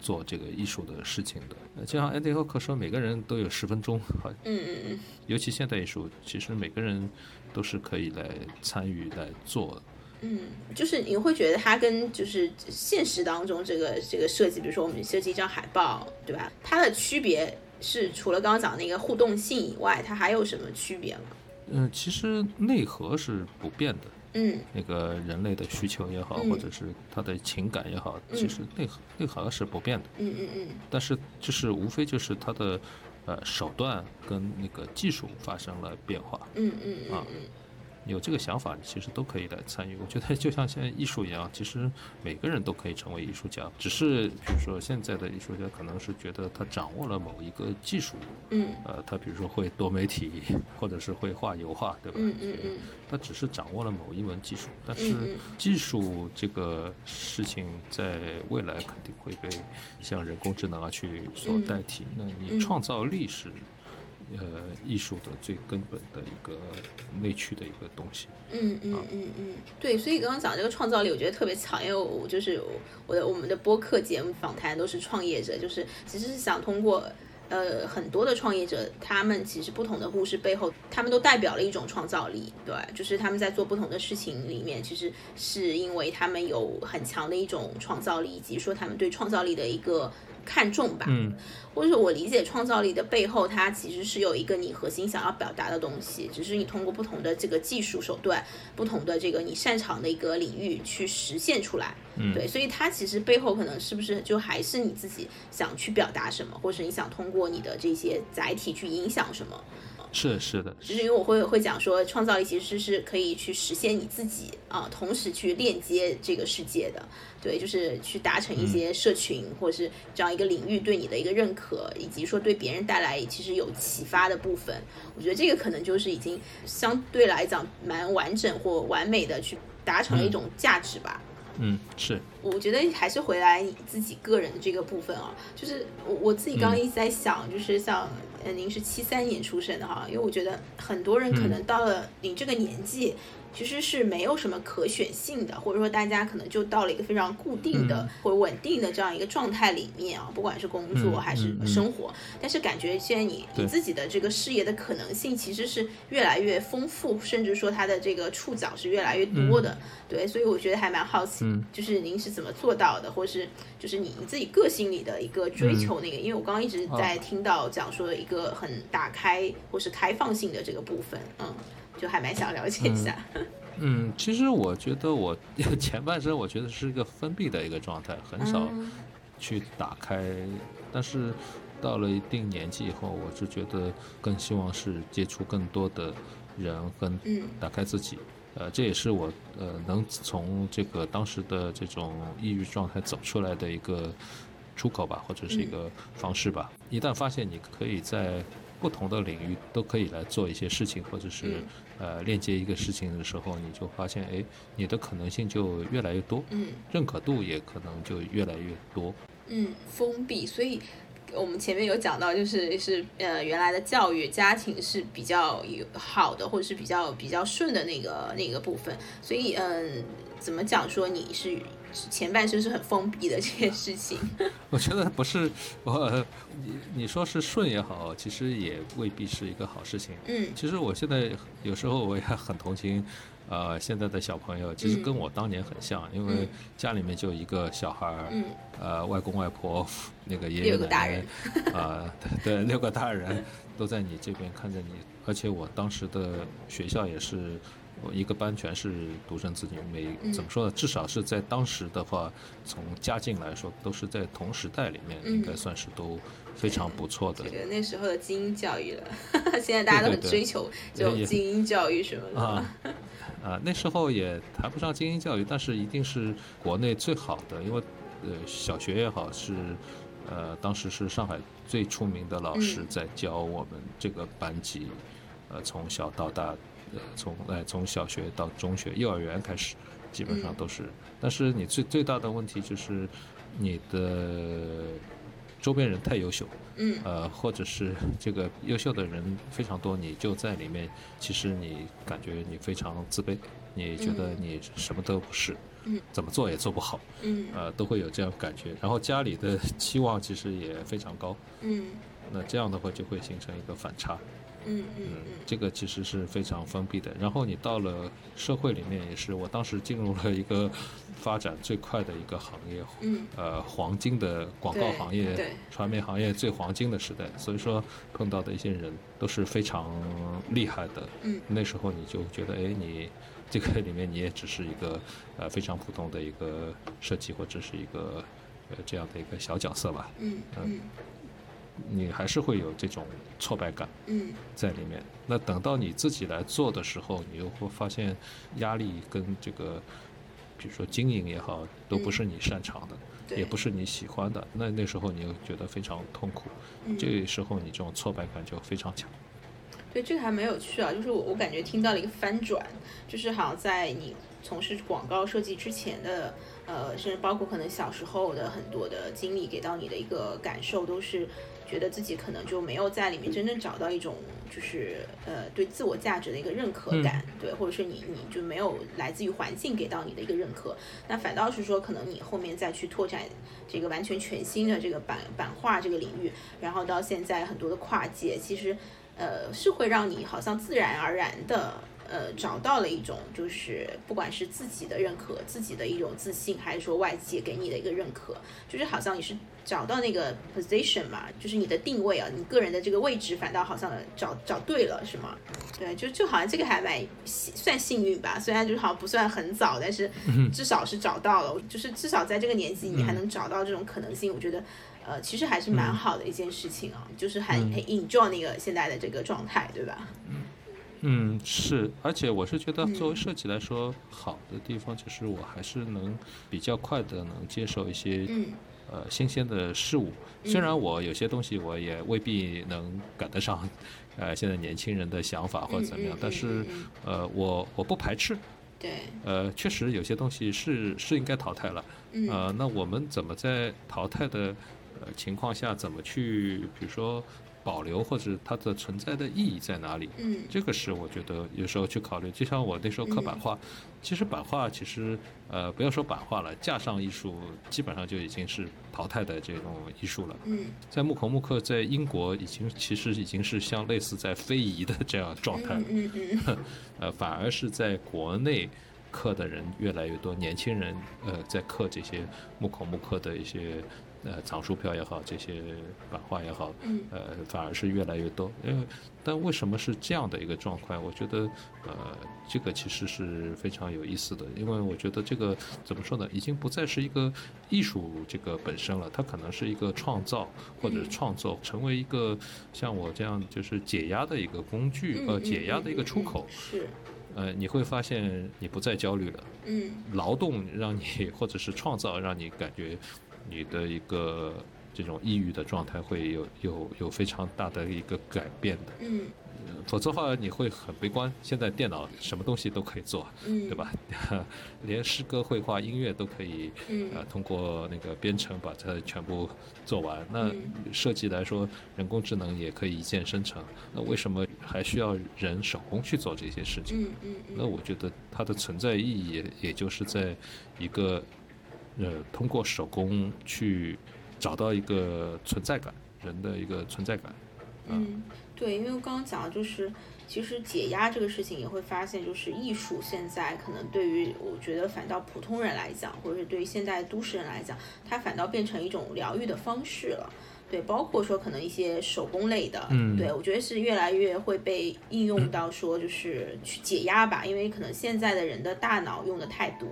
做这个艺术的事情的。就像安迪霍克说，每个人都有十分钟，好，嗯嗯嗯，尤其现代艺术，其实每个人都是可以来参与来做的。嗯，就是你会觉得它跟就是现实当中这个这个设计，比如说我们设计一张海报，对吧？它的区别是除了刚刚讲那个互动性以外，它还有什么区别吗？嗯，其实内核是不变的。嗯，那个人类的需求也好，或者是他的情感也好，其实内核内核是不变的。嗯嗯嗯。但是就是无非就是他的呃手段跟那个技术发生了变化。嗯嗯嗯。啊。有这个想法，其实都可以来参与。我觉得就像现在艺术一样，其实每个人都可以成为艺术家。只是比如说现在的艺术家可能是觉得他掌握了某一个技术，嗯，呃，他比如说会多媒体，或者是会画油画，对吧？嗯嗯嗯。他只是掌握了某一门技术，但是技术这个事情在未来肯定会被像人工智能啊去所代替。那你创造力是？呃，艺术的最根本的一个内驱的一个东西。嗯嗯嗯嗯，对，所以刚刚讲这个创造力，我觉得特别强，因为我就是我的我们的播客节目访谈都是创业者，就是其实是想通过呃很多的创业者，他们其实不同的故事背后，他们都代表了一种创造力，对，就是他们在做不同的事情里面，其实是因为他们有很强的一种创造力，以及说他们对创造力的一个。看重吧，嗯，或者我理解创造力的背后，它其实是有一个你核心想要表达的东西，只是你通过不同的这个技术手段，不同的这个你擅长的一个领域去实现出来，嗯，对，所以它其实背后可能是不是就还是你自己想去表达什么，或者你想通过你的这些载体去影响什么。是是的，就是因为我会会讲说，创造力其实是可以去实现你自己啊，同时去链接这个世界的，对，就是去达成一些社群或者是这样一个领域对你的一个认可，以及说对别人带来其实有启发的部分。我觉得这个可能就是已经相对来讲蛮完整或完美的去达成了一种价值吧。嗯，是。我觉得还是回来你自己个人的这个部分啊，就是我我自己刚刚一直在想，就是像。呃，您是七三年出生的哈，因为我觉得很多人可能到了您这个年纪。其实是没有什么可选性的，或者说大家可能就到了一个非常固定的或者稳定的这样一个状态里面啊，不管是工作还是生活，但是感觉现在你你自己的这个事业的可能性其实是越来越丰富，甚至说它的这个触角是越来越多的，对，所以我觉得还蛮好奇，就是您是怎么做到的，或是就是你你自己个性里的一个追求那个，因为我刚刚一直在听到讲说一个很打开或是开放性的这个部分，嗯。就还蛮想了解一下。嗯，其实我觉得我 前半生我觉得是一个封闭的一个状态，很少去打开。但是到了一定年纪以后，我就觉得更希望是接触更多的人，跟打开自己。呃，这也是我呃能从这个当时的这种抑郁状态走出来的一个出口吧，或者是一个方式吧。一旦发现你可以在不同的领域都可以来做一些事情，或者是呃链接一个事情的时候，你就发现，哎，你的可能性就越来越多，嗯，认可度也可能就越来越多。嗯，封闭，所以我们前面有讲到，就是是呃原来的教育家庭是比较有好的，或者是比较比较顺的那个那个部分，所以嗯，怎么讲说你是前半生是很封闭的这件事情。我觉得不是，我你你说是顺也好，其实也未必是一个好事情。嗯，其实我现在有时候我也很同情，呃，现在的小朋友，其实跟我当年很像，因为家里面就一个小孩儿，嗯，呃，外公外婆，那个爷爷奶奶，啊，对对，六个大人都在你这边看着你，而且我当时的学校也是。我一个班全是独生子女，每嗯怎么说呢？至少是在当时的话，从家境来说，都是在同时代里面，嗯应该算是都非常不错的这个那时候的精英教育了，现在大家都很追求这种精英教育什么的。啊。啊，那时候也谈不上精英教育，但是一定是国内最好的，因为呃，小学也好是，呃，当时是上海最出名的老师嗯在教我们这个班级，呃，从小到大，呃，从呃从小学到中学、幼儿园开始，基本上嗯。都是。但是你最最大的问题就是你的周边人太优秀，嗯。呃，或者是这个优秀的人非常多，你就在里面，其实你感觉你非常自卑，你觉得嗯。你什么都不是，嗯，怎么做也做不好，嗯。呃，都会有这样感觉。然后家里的期望其实也非常高，嗯。那这样的话就会形成一个反差，嗯嗯嗯，这个其实是非常封闭的。然后你到了社会里面也是，我当时进入了一个发展最快的一个行业，嗯。呃，黄金的广告行业对、传媒行业最黄金的时代，所以说碰到的一些人都是非常厉害的。嗯。那时候你就觉得，哎，你这个里面你也只是一个呃非常普通的一个设计或者是一个呃这样的一个小角色吧，嗯。嗯。你还是会有这种挫败感。嗯在里面。那等到你自己来做的时候，你又会发现压力跟这个，比如说经营也好，都不是你擅长的，对，也不是你喜欢的。那那时候你又觉得非常痛苦，嗯这时候你这种挫败感就非常强。对，这个还蛮有趣啊，就是我我感觉听到了一个翻转，就是好像在你从事广告设计之前的，呃，甚至包括可能小时候的很多的经历给到你的一个感受，都是觉得自己可能就没有在里面真正找到一种就是呃对自我价值的一个认可感，对，或者是你你就没有来自于环境给到你的一个认可，那反倒是说可能你后面再去拓展这个完全全新的这个版版画这个领域，然后到现在很多的跨界，其实。呃，是会让你好像自然而然的，呃，找到了一种就是不管是自己的认可、自己的一种自信，还是说外界给你的一个认可，就是好像你是找到那个 position 嘛，就是你的定位啊，你个人的这个位置，反倒好像找找对了，是吗？对，就就好像这个还蛮幸算幸运吧，虽然就是好像不算很早，但是至少是找到了，就是至少在这个年纪你还能找到这种可能性，我觉得。呃，其实还是蛮好的一件事情啊，就是很很 enjoy 那个现在的这个状态，对吧？嗯，是，而且我是觉得作为设计来说，好的地方就是我还是能比较快的能接受一些嗯呃新鲜的事物。虽然我有些东西我也未必能赶得上，呃，现在年轻人的想法或者怎么样嗯嗯，但是嗯嗯呃，我我不排斥。对，呃，确实有些东西是是应该淘汰了。嗯呃，那我们怎么在淘汰的呃情况下，怎么去比如说保留或者它的存在的意义在哪里？嗯这个是我觉得有时候去考虑，就像我那时候刻版画，其实版画其实呃不要说版画了，架上艺术基本上就已经是淘汰的这种艺术了。嗯在木口木刻在英国已经其实已经是像类似在非遗的这样状态了，嗯嗯嗯 呃反而是在国内刻的人越来越多，年轻人呃在刻这些木口木刻的一些。呃，藏书票也好，这些版画也好，嗯呃，反而是越来越多。因为，但为什么是这样的一个状况？我觉得，呃，这个其实是非常有意思的。因为我觉得这个怎么说呢，已经不再是一个艺术这个本身了，它可能是一个创造或者创作，成为一个像我这样就是解压的一个工具，嗯，呃，解压的一个出口。是，呃，你会发现你不再焦虑了，嗯劳动让你或者是创造让你感觉你的一个这种抑郁的状态会有有有非常大的一个改变的，嗯否则的话你会很悲观。现在电脑什么东西都可以做，嗯，对？吧？连诗歌、绘画、音乐都可以嗯呃通过那个编程把它全部做完。那嗯设计来说，人工智能也可以一键生成，那为什么还需要人手工去做这些事情？嗯嗯嗯，那我觉得它的存在意义也也就是在一个呃，通过手工去找到一个存在感，人的一个存在感。嗯，对，因为我刚刚讲的就是，其实解压这个事情也会发现，就是艺术现在可能对于我觉得反倒普通人来讲，或者是对于现代都市人来讲，它反倒变成一种疗愈的方式了。对，包括说可能一些手工类的，嗯，对我觉得是越来越会被应用到说就是去解压吧，因为可能现在的人的大脑用的太多，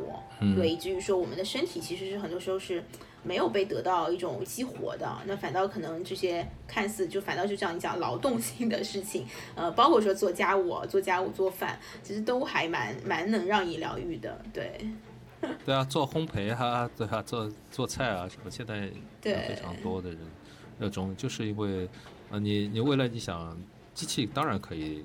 对，以至于说我们的身体其实是很多时候是没有被得到一种激活的，那反倒可能这些看似就反倒就像你讲劳动性的事情，呃，包括说做家务、做家务、做饭，其实都还蛮蛮能让你疗愈的，对。对啊，做烘焙啊，对啊，做做菜啊什么，现在非常多的人。那种就是因为，呃，你你未来你想，机器当然可以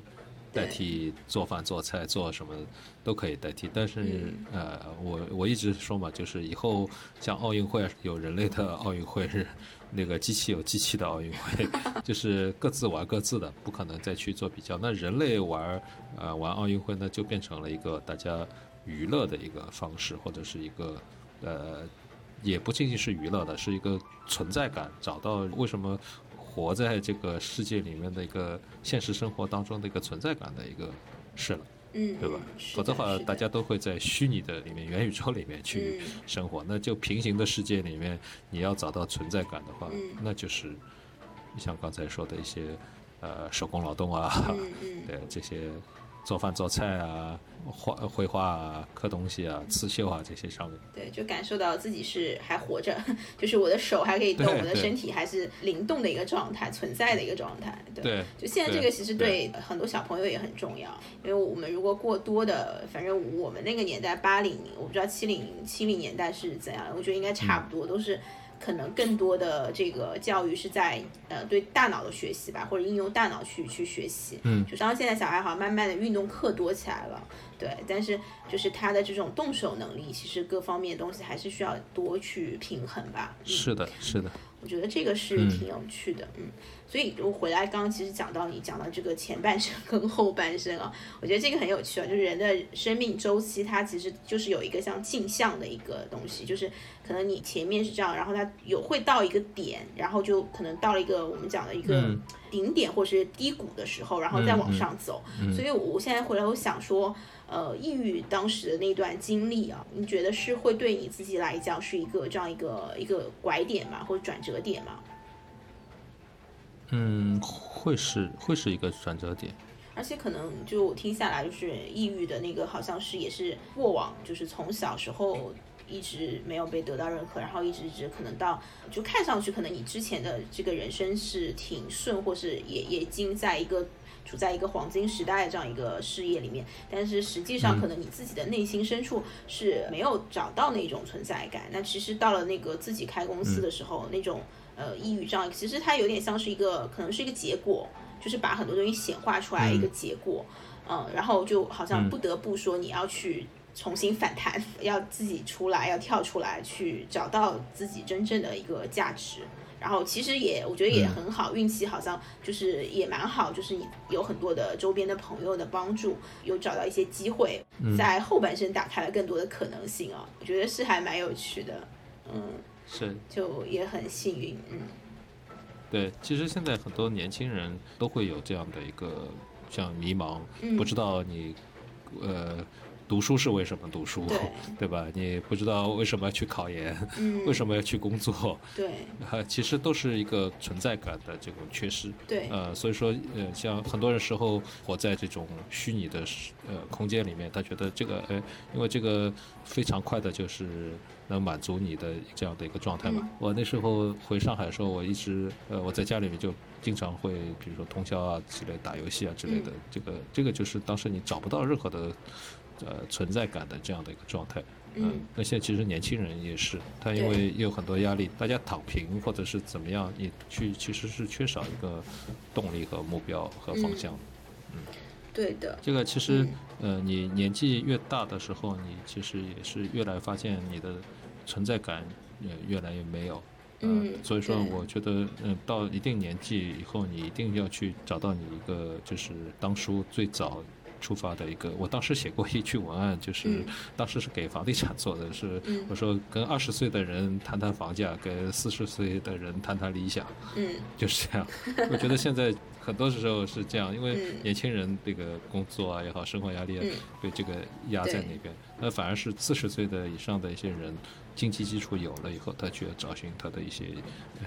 代替做饭、做菜、做什么都可以代替，但是呃，我我一直说嘛，就是以后像奥运会有人类的奥运会，是 那个机器有机器的奥运会，就是各自玩各自的，不可能再去做比较。那人类玩呃玩奥运会呢，就变成了一个大家娱乐的一个方式，或者是一个呃。也不仅仅是娱乐的，是一个存在感，找到为什么活在这个世界里面的一个现实生活当中的一个存在感的一个事了，嗯，对吧？否则的话，大家都会在虚拟的里面、元宇宙里面去生活，那就平行的世界里面，你要找到存在感的话，那就是像刚才说的一些呃手工劳动啊，对这些。做饭做菜啊，画绘画啊，刻东西啊，刺绣啊，这些上面，对，就感受到自己是还活着，就是我的手还可以动，我的身体还是灵动的一个状态，存在的一个状态。对，就现在这个其实对很多小朋友也很重要，因为我们如果过多的，反正我们那个年代八零，我不知道七零七零年代是怎样，我觉得应该差不多都是。可能更多的这个教育是在呃对大脑的学习吧，或者应用大脑去去学习。嗯，就像现在小孩好像慢慢的运动课多起来了，对，但是就是他的这种动手能力，其实各方面东西还是需要多去平衡吧。是的，是的。我觉得这个是挺有趣的，嗯。所以我回来刚刚其实讲到你讲到这个前半生跟后半生啊，我觉得这个很有趣啊，就是人的生命周期它其实就是有一个像镜像的一个东西，就是可能你前面是这样，然后它有会到一个点，然后就可能到了一个我们讲的一个顶点或是低谷的时候，然后再往上走。所以我现在回来我想说，呃，抑郁当时的那段经历啊，你觉得是会对你自己来讲是一个这样一个一个拐点嘛，或者转折点嘛？嗯，会是会是一个转折点，而且可能就我听下来，就是抑郁的那个好像是也是过往，就是从小时候一直没有被得到认可，然后一直一直可能到就看上去可能你之前的这个人生是挺顺，或是也也已经在一个处在一个黄金时代这样一个事业里面，但是实际上可能你自己的内心深处是没有找到那种存在感。那其实到了那个自己开公司的时候，那种。呃，抑郁症其实它有点像是一个，可能是一个结果，就是把很多东西显化出来一个结果，嗯，然后就好像不得不说你要去重新反弹，要自己出来，要跳出来去找到自己真正的一个价值。然后其实也我觉得也很好，运气好像就是也蛮好，就是你有很多的周边的朋友的帮助，有找到一些机会，在后半生打开了更多的可能性啊，我觉得是还蛮有趣的，嗯。是，就也很幸运，嗯，对，其实现在很多年轻人都会有这样的一个像迷茫，不知道你，呃。读书是为什么读书，对吧？你不知道为什么要去考研，为什么要去工作？对，其实都是一个存在感的这种缺失。对，呃，所以说，呃，像很多人时候活在这种虚拟的呃空间里面，他觉得这个，哎，因为这个非常快的，就是能满足你的这样的一个状态嘛。我那时候回上海的时候，我一直，呃，我在家里面就经常会，比如说通宵啊之类打游戏啊之类的。这个，这个就是当时你找不到任何的。呃，存在感的这样的一个状态，嗯，那现在其实年轻人也是，他因为有很多压力，大家躺平或者是怎么样，你去其实是缺少一个动力和目标和方向，嗯，对的，这个其实，呃，你年纪越大的时候，你其实也是越来发现你的存在感也越来越没有，嗯，所以说我觉得，嗯，到一定年纪以后，你一定要去找到你一个就是当初最早。出发的一个。我当时写过一句文案，就是当时是给房地产做的，是我说跟二十岁的人谈谈房价，跟四十岁的人谈谈理想，嗯，就是这样。我觉得现在很多时候是这样，因为年轻人这个工作啊也好，生活压力啊被这个压在那边，那反而是四十岁的以上的一些人。经济基础有了以后，他去找寻他的一些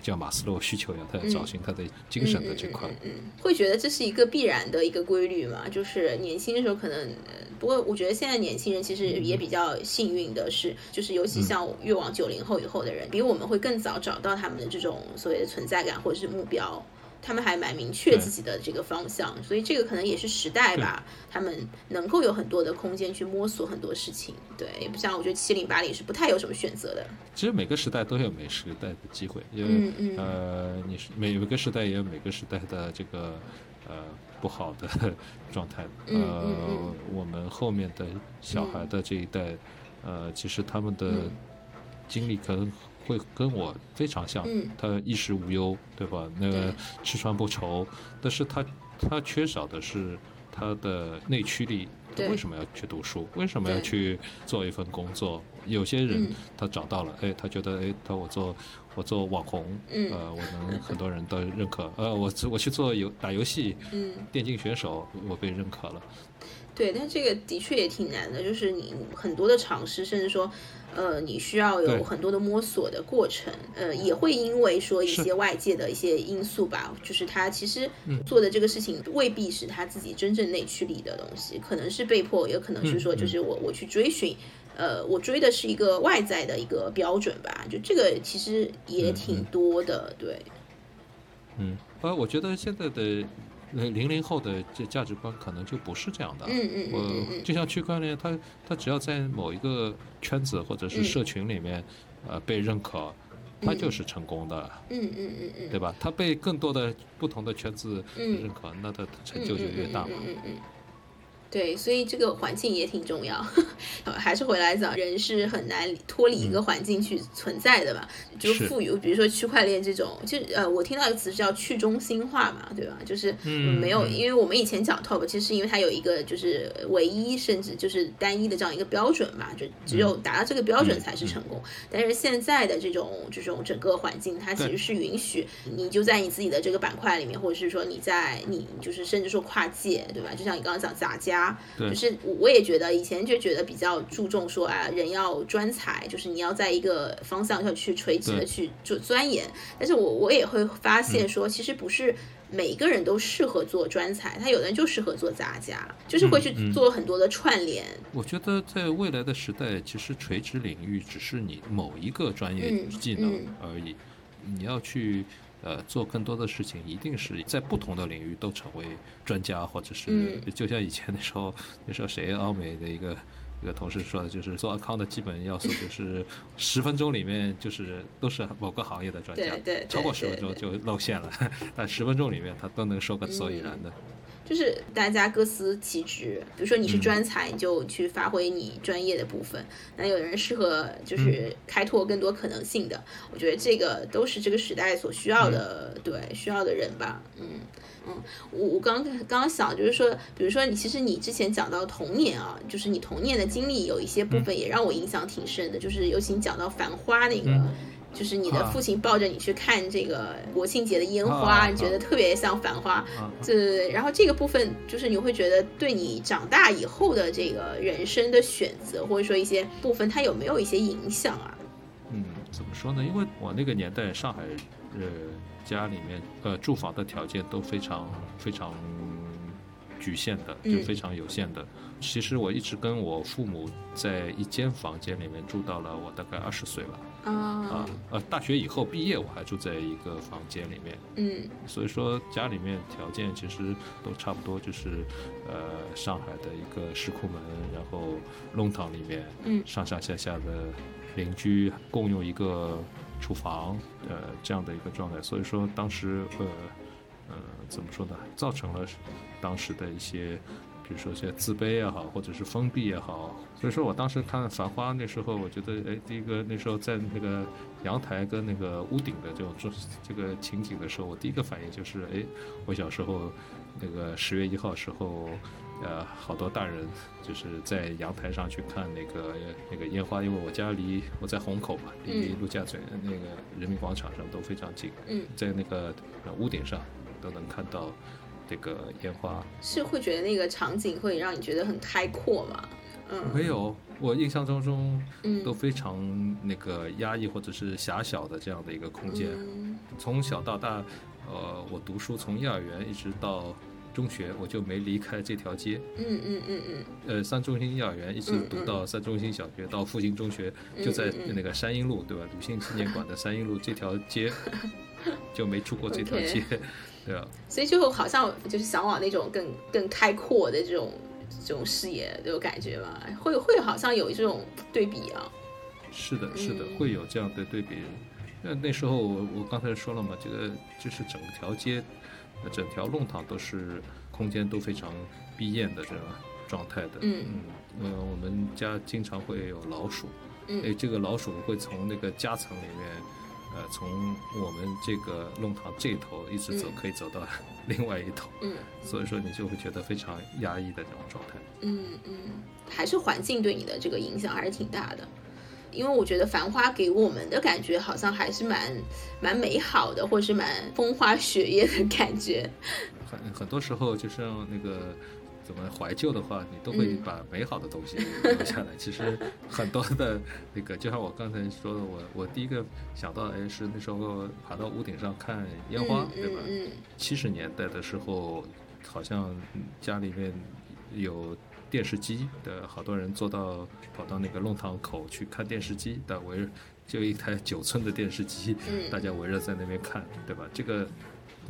叫马斯洛需求呀，他要找寻他的精神的这块。嗯，会觉得这是一个必然的一个规律嘛？就是年轻的时候可能，不过我觉得现在年轻人其实也比较幸运的是，就是尤其像越往九零后以后的人，比我们会更早找到他们的这种所谓的存在感或者是目标。他们还蛮明确自己的这个方向，所以这个可能也是时代吧，他们能够有很多的空间去摸索很多事情。对，也不像我觉得七零八零是不太有什么选择的。其实每个时代都有每时代的机会，因为呃，你是每每个时代也有每个时代的这个呃不好的状态。呃，我们后面的小孩的这一代，呃，其实他们的经历可能。会跟我非常像，他衣食无忧，对吧？那个吃穿不愁，但是他他缺少的是他的内驱力。他为什么要去读书？为什么要去做一份工作？有些人他找到了，哎，他觉得，哎，他我做我做网红，呃，我能很多人都认可。呃，我我去做游打游戏，嗯电竞选手，我被认可了。对，但这个的确也挺难的，就是你很多的尝试，甚至说。呃，你需要有很多的摸索的过程，呃，也会因为说一些外界的一些因素吧，就是他其实做的这个事情未必是他自己真正内驱力的东西，可能是被迫，也可能是说就是我我去追寻，呃，我追的是一个外在的一个标准吧，就这个其实也挺多的，对。嗯，呃，我觉得现在的。零零零后的这价值观可能就不是这样的。嗯嗯我就像区块链，它它只要在某一个圈子或者是社群里面，呃，被认可，它就是成功的。嗯嗯嗯嗯，对吧？它被更多的不同的圈子认可，那它成就就越大嘛。嗯嗯。对，所以这个环境也挺重要。还是回来讲，人是很难脱离一个环境去存在的吧。就赋予，比如说区块链这种，就呃，我听到一个词叫去中心化嘛，对吧？就是没有，因为我们以前讲 top，其实因为它有一个就是唯一甚至就是单一的这样一个标准嘛，就只有达到这个标准才是成功。但是现在的这种这种整个环境，它其实是允许你就在你自己的这个板块里面，或者是说你在你就是甚至说跨界，对吧？就像你刚刚讲杂家。就是我也觉得以前就觉得比较注重说啊，人要专才，就是你要在一个方向上去垂直的去做钻研。但是我我也会发现说，其实不是每个人都适合做专才，他有的人就适合做杂家，就是会去做很多的串联。我觉得在未来的时代，其实垂直领域只是你某一个专业技能而已，你要去。呃，做更多的事情，一定是在不同的领域都成为专家，或者是就像以前那时候，那时候谁奥美的一个一个同事说的，就是做 account 的基本要素就是十分钟里面就是都是某个行业的专家，超过十分钟就露馅了，但十分钟里面他都能说个所以然的。就是大家各司其职，比如说你是专才，你就去发挥你专业的部分。那有人适合就是开拓更多可能性的，我觉得这个都是这个时代所需要的，对需要的人吧。嗯嗯，我我刚刚刚想就是说，比如说你其实你之前讲到童年啊，就是你童年的经历有一些部分也让我印象挺深的，就是尤其你讲到《繁花》那个。就是你的父亲抱着你去看这个国庆节的烟花，你觉得特别像繁花。这然后这个部分就是你会觉得对你长大以后的这个人生的选择，或者说一些部分，它有没有一些影响啊？嗯，怎么说呢？因为我那个年代上海，呃，家里面呃住房的条件都非常非常局限的，就非常有限的。其实我一直跟我父母在一间房间里面住到了我大概二十岁了。啊。呃，大学以后毕业我还住在一个房间里面，嗯，所以说家里面条件其实都差不多，就是呃上海的一个石库门，然后弄堂里面，嗯，上上下下的邻居共用一个厨房，呃这样的一个状态，所以说当时呃呃怎么说呢，造成了当时的一些。比如说一些自卑也好，或者是封闭也好，所以说我当时看《繁花》那时候，我觉得，哎，第一个那时候在那个阳台跟那个屋顶的这种这这个情景的时候，我第一个反应就是，哎，我小时候那个十月一号时候，呃，好多大人就是在阳台上去看那个那个烟花，因为我家离我在虹口嘛，离陆家嘴那个人民广场上都非常近，嗯，在那个屋顶上都能看到这个烟花。是会觉得那个场景会让你觉得很开阔吗？嗯，没有，我印象当中都非常那个压抑或者是狭小的这样的一个空间。从小到大，呃，我读书从幼儿园一直到中学，我就没离开这条街。嗯嗯嗯嗯。呃，三中心幼儿园一直读到三中心小学，到复兴中学，就在那个山阴路，对吧？鲁迅纪念馆的山阴路这条街，就没出过这条街，对啊？所以就好像就是想往那种更更开阔的这种。这种视野这种感觉吧？会会好像有这种对比啊。是的，是的，会有这样的对比。那那时候我我刚才说了嘛，这个就是整条街，整条弄堂都是空间都非常逼艳的这种状态的。嗯嗯。呃，我们家经常会有老鼠。嗯。哎，这个老鼠会从那个夹层里面，呃，从我们这个弄堂这头一直走，可以走到。另外一头，嗯，所以说你就会觉得非常压抑的这种状态，嗯嗯，还是环境对你的这个影响还是挺大的，因为我觉得繁花给我们的感觉好像还是蛮蛮美好的，或是蛮风花雪月的感觉，很很多时候就像那个。怎么怀旧的话，你都会把美好的东西留下来。其实很多的那个，就像我刚才说的，我我第一个想到的是那时候爬到屋顶上看烟花，对吧？七十年代的时候，好像家里面有电视机的，好多人坐到跑到那个弄堂口去看电视机的，围就一台九寸的电视机，大家围着在那边看，对吧？这个。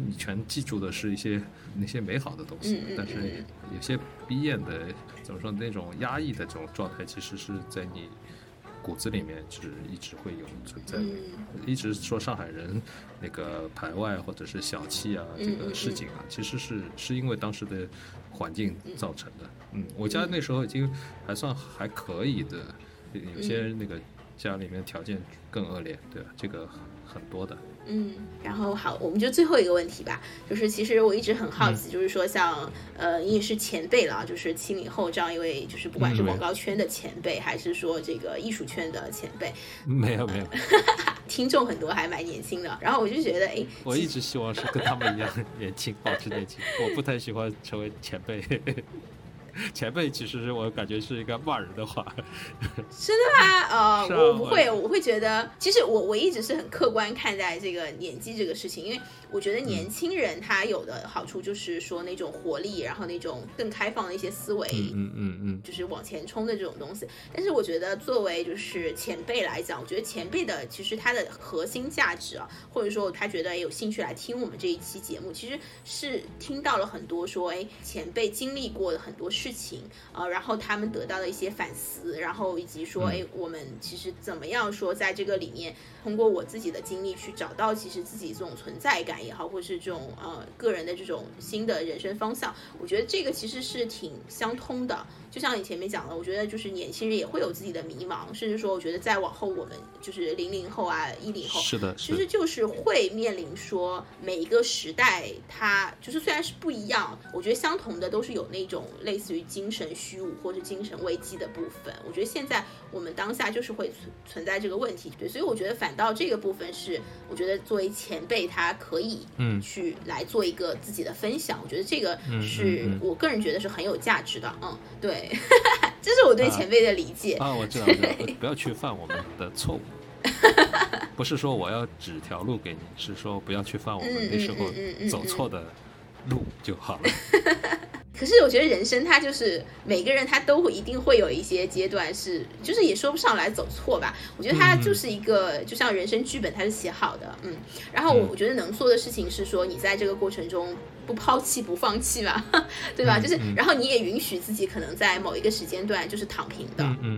你全记住的是一些那些美好的东西，但是有些逼艳的，怎么说那种压抑的这种状态，其实是在你骨子里面是一直会有存在的。一直说上海人那个排外或者是小气啊，这个市井啊，其实是是因为当时的环境造成的。嗯，我家那时候已经还算还可以的，有些那个家里面条件更恶劣，对吧？这个很多的。嗯，然后好，我们就最后一个问题吧，就是其实我一直很好奇，就是说像呃，你也是前辈了，就是七零后这样一位，就是不管是广告圈的前辈，还是说这个艺术圈的前辈，没有没有，听众很多还蛮年轻的，然后我就觉得，哎，我一直希望是跟他们一样年轻，保持年轻，我不太喜欢成为前辈。前辈其实我感觉是一个骂人的话，真的吗？呃，我不会，我会觉得，其实我我一直是很客观看待这个年纪这个事情，因为。我觉得年轻人他有的好处就是说那种活力，然后那种更开放的一些思维，嗯嗯嗯，就是往前冲的这种东西。但是我觉得作为就是前辈来讲，我觉得前辈的其实他的核心价值啊，或者说他觉得有兴趣来听我们这一期节目，其实是听到了很多说，哎，前辈经历过的很多事情呃，然后他们得到的一些反思，然后以及说，哎，我们其实怎么样说在这个里面，通过我自己的经历去找到其实自己这种存在感。也好，或是这种呃个人的这种新的人生方向，我觉得这个其实是挺相通的。就像你前面讲的，我觉得就是年轻人也会有自己的迷茫，甚至说，我觉得再往后，我们就是零零后啊、一零后，是的，其实就是会面临说每一个时代，它就是虽然是不一样，我觉得相同的都是有那种类似于精神虚无或者精神危机的部分。我觉得现在我们当下就是会存存在这个问题，对，所以我觉得反倒这个部分是，我觉得作为前辈，他可以嗯去来做一个自己的分享，我觉得这个是我个人觉得是很有价值的，嗯，对。这是我对前辈的理解啊，我 知道，不要去犯我们的错误，不是说我要指条路给你，是说不要去犯我们那时候走错的路就好了。可是我觉得人生它就是每个人他都会一定会有一些阶段是，就是也说不上来走错吧。我觉得它就是一个就像人生剧本，它是写好的，嗯。然后我我觉得能做的事情是说，你在这个过程中不抛弃不放弃嘛，对吧？就是然后你也允许自己可能在某一个时间段就是躺平的，嗯嗯。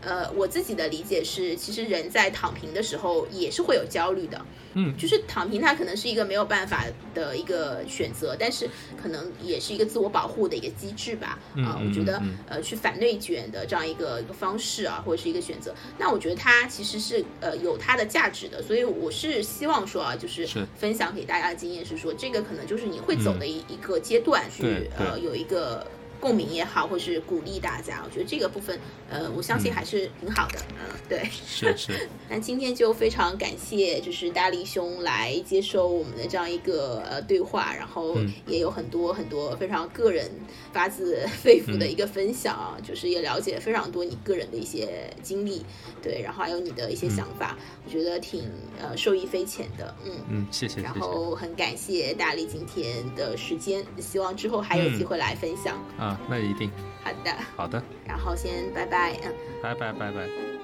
呃，我自己的理解是，其实人在躺平的时候也是会有焦虑的。嗯，就是躺平，它可能是一个没有办法的一个选择，但是可能也是一个自我保护的一个机制吧。啊，我觉得呃，去反内卷的这样一个一个方式啊，或者是一个选择，那我觉得它其实是呃有它的价值的。所以我是希望说啊，就是分享给大家的经验是说，这个可能就是你会走的一一个阶段，去呃有一个。共鸣也好，或是鼓励大家，我觉得这个部分，呃，我相信还是挺好的，嗯，对，是 是。那今天就非常感谢，就是大力兄来接受我们的这样一个呃对话，然后也有很多很多非常个人、发自肺腑的一个分享啊，就是也了解非常多你个人的一些经历，对，然后还有你的一些想法，我觉得挺呃受益匪浅的，嗯嗯，谢谢。然后很感谢大力今天的时间，希望之后还有机会来分享。啊，那一定。好的，好的，然后先拜拜，嗯，拜拜拜拜。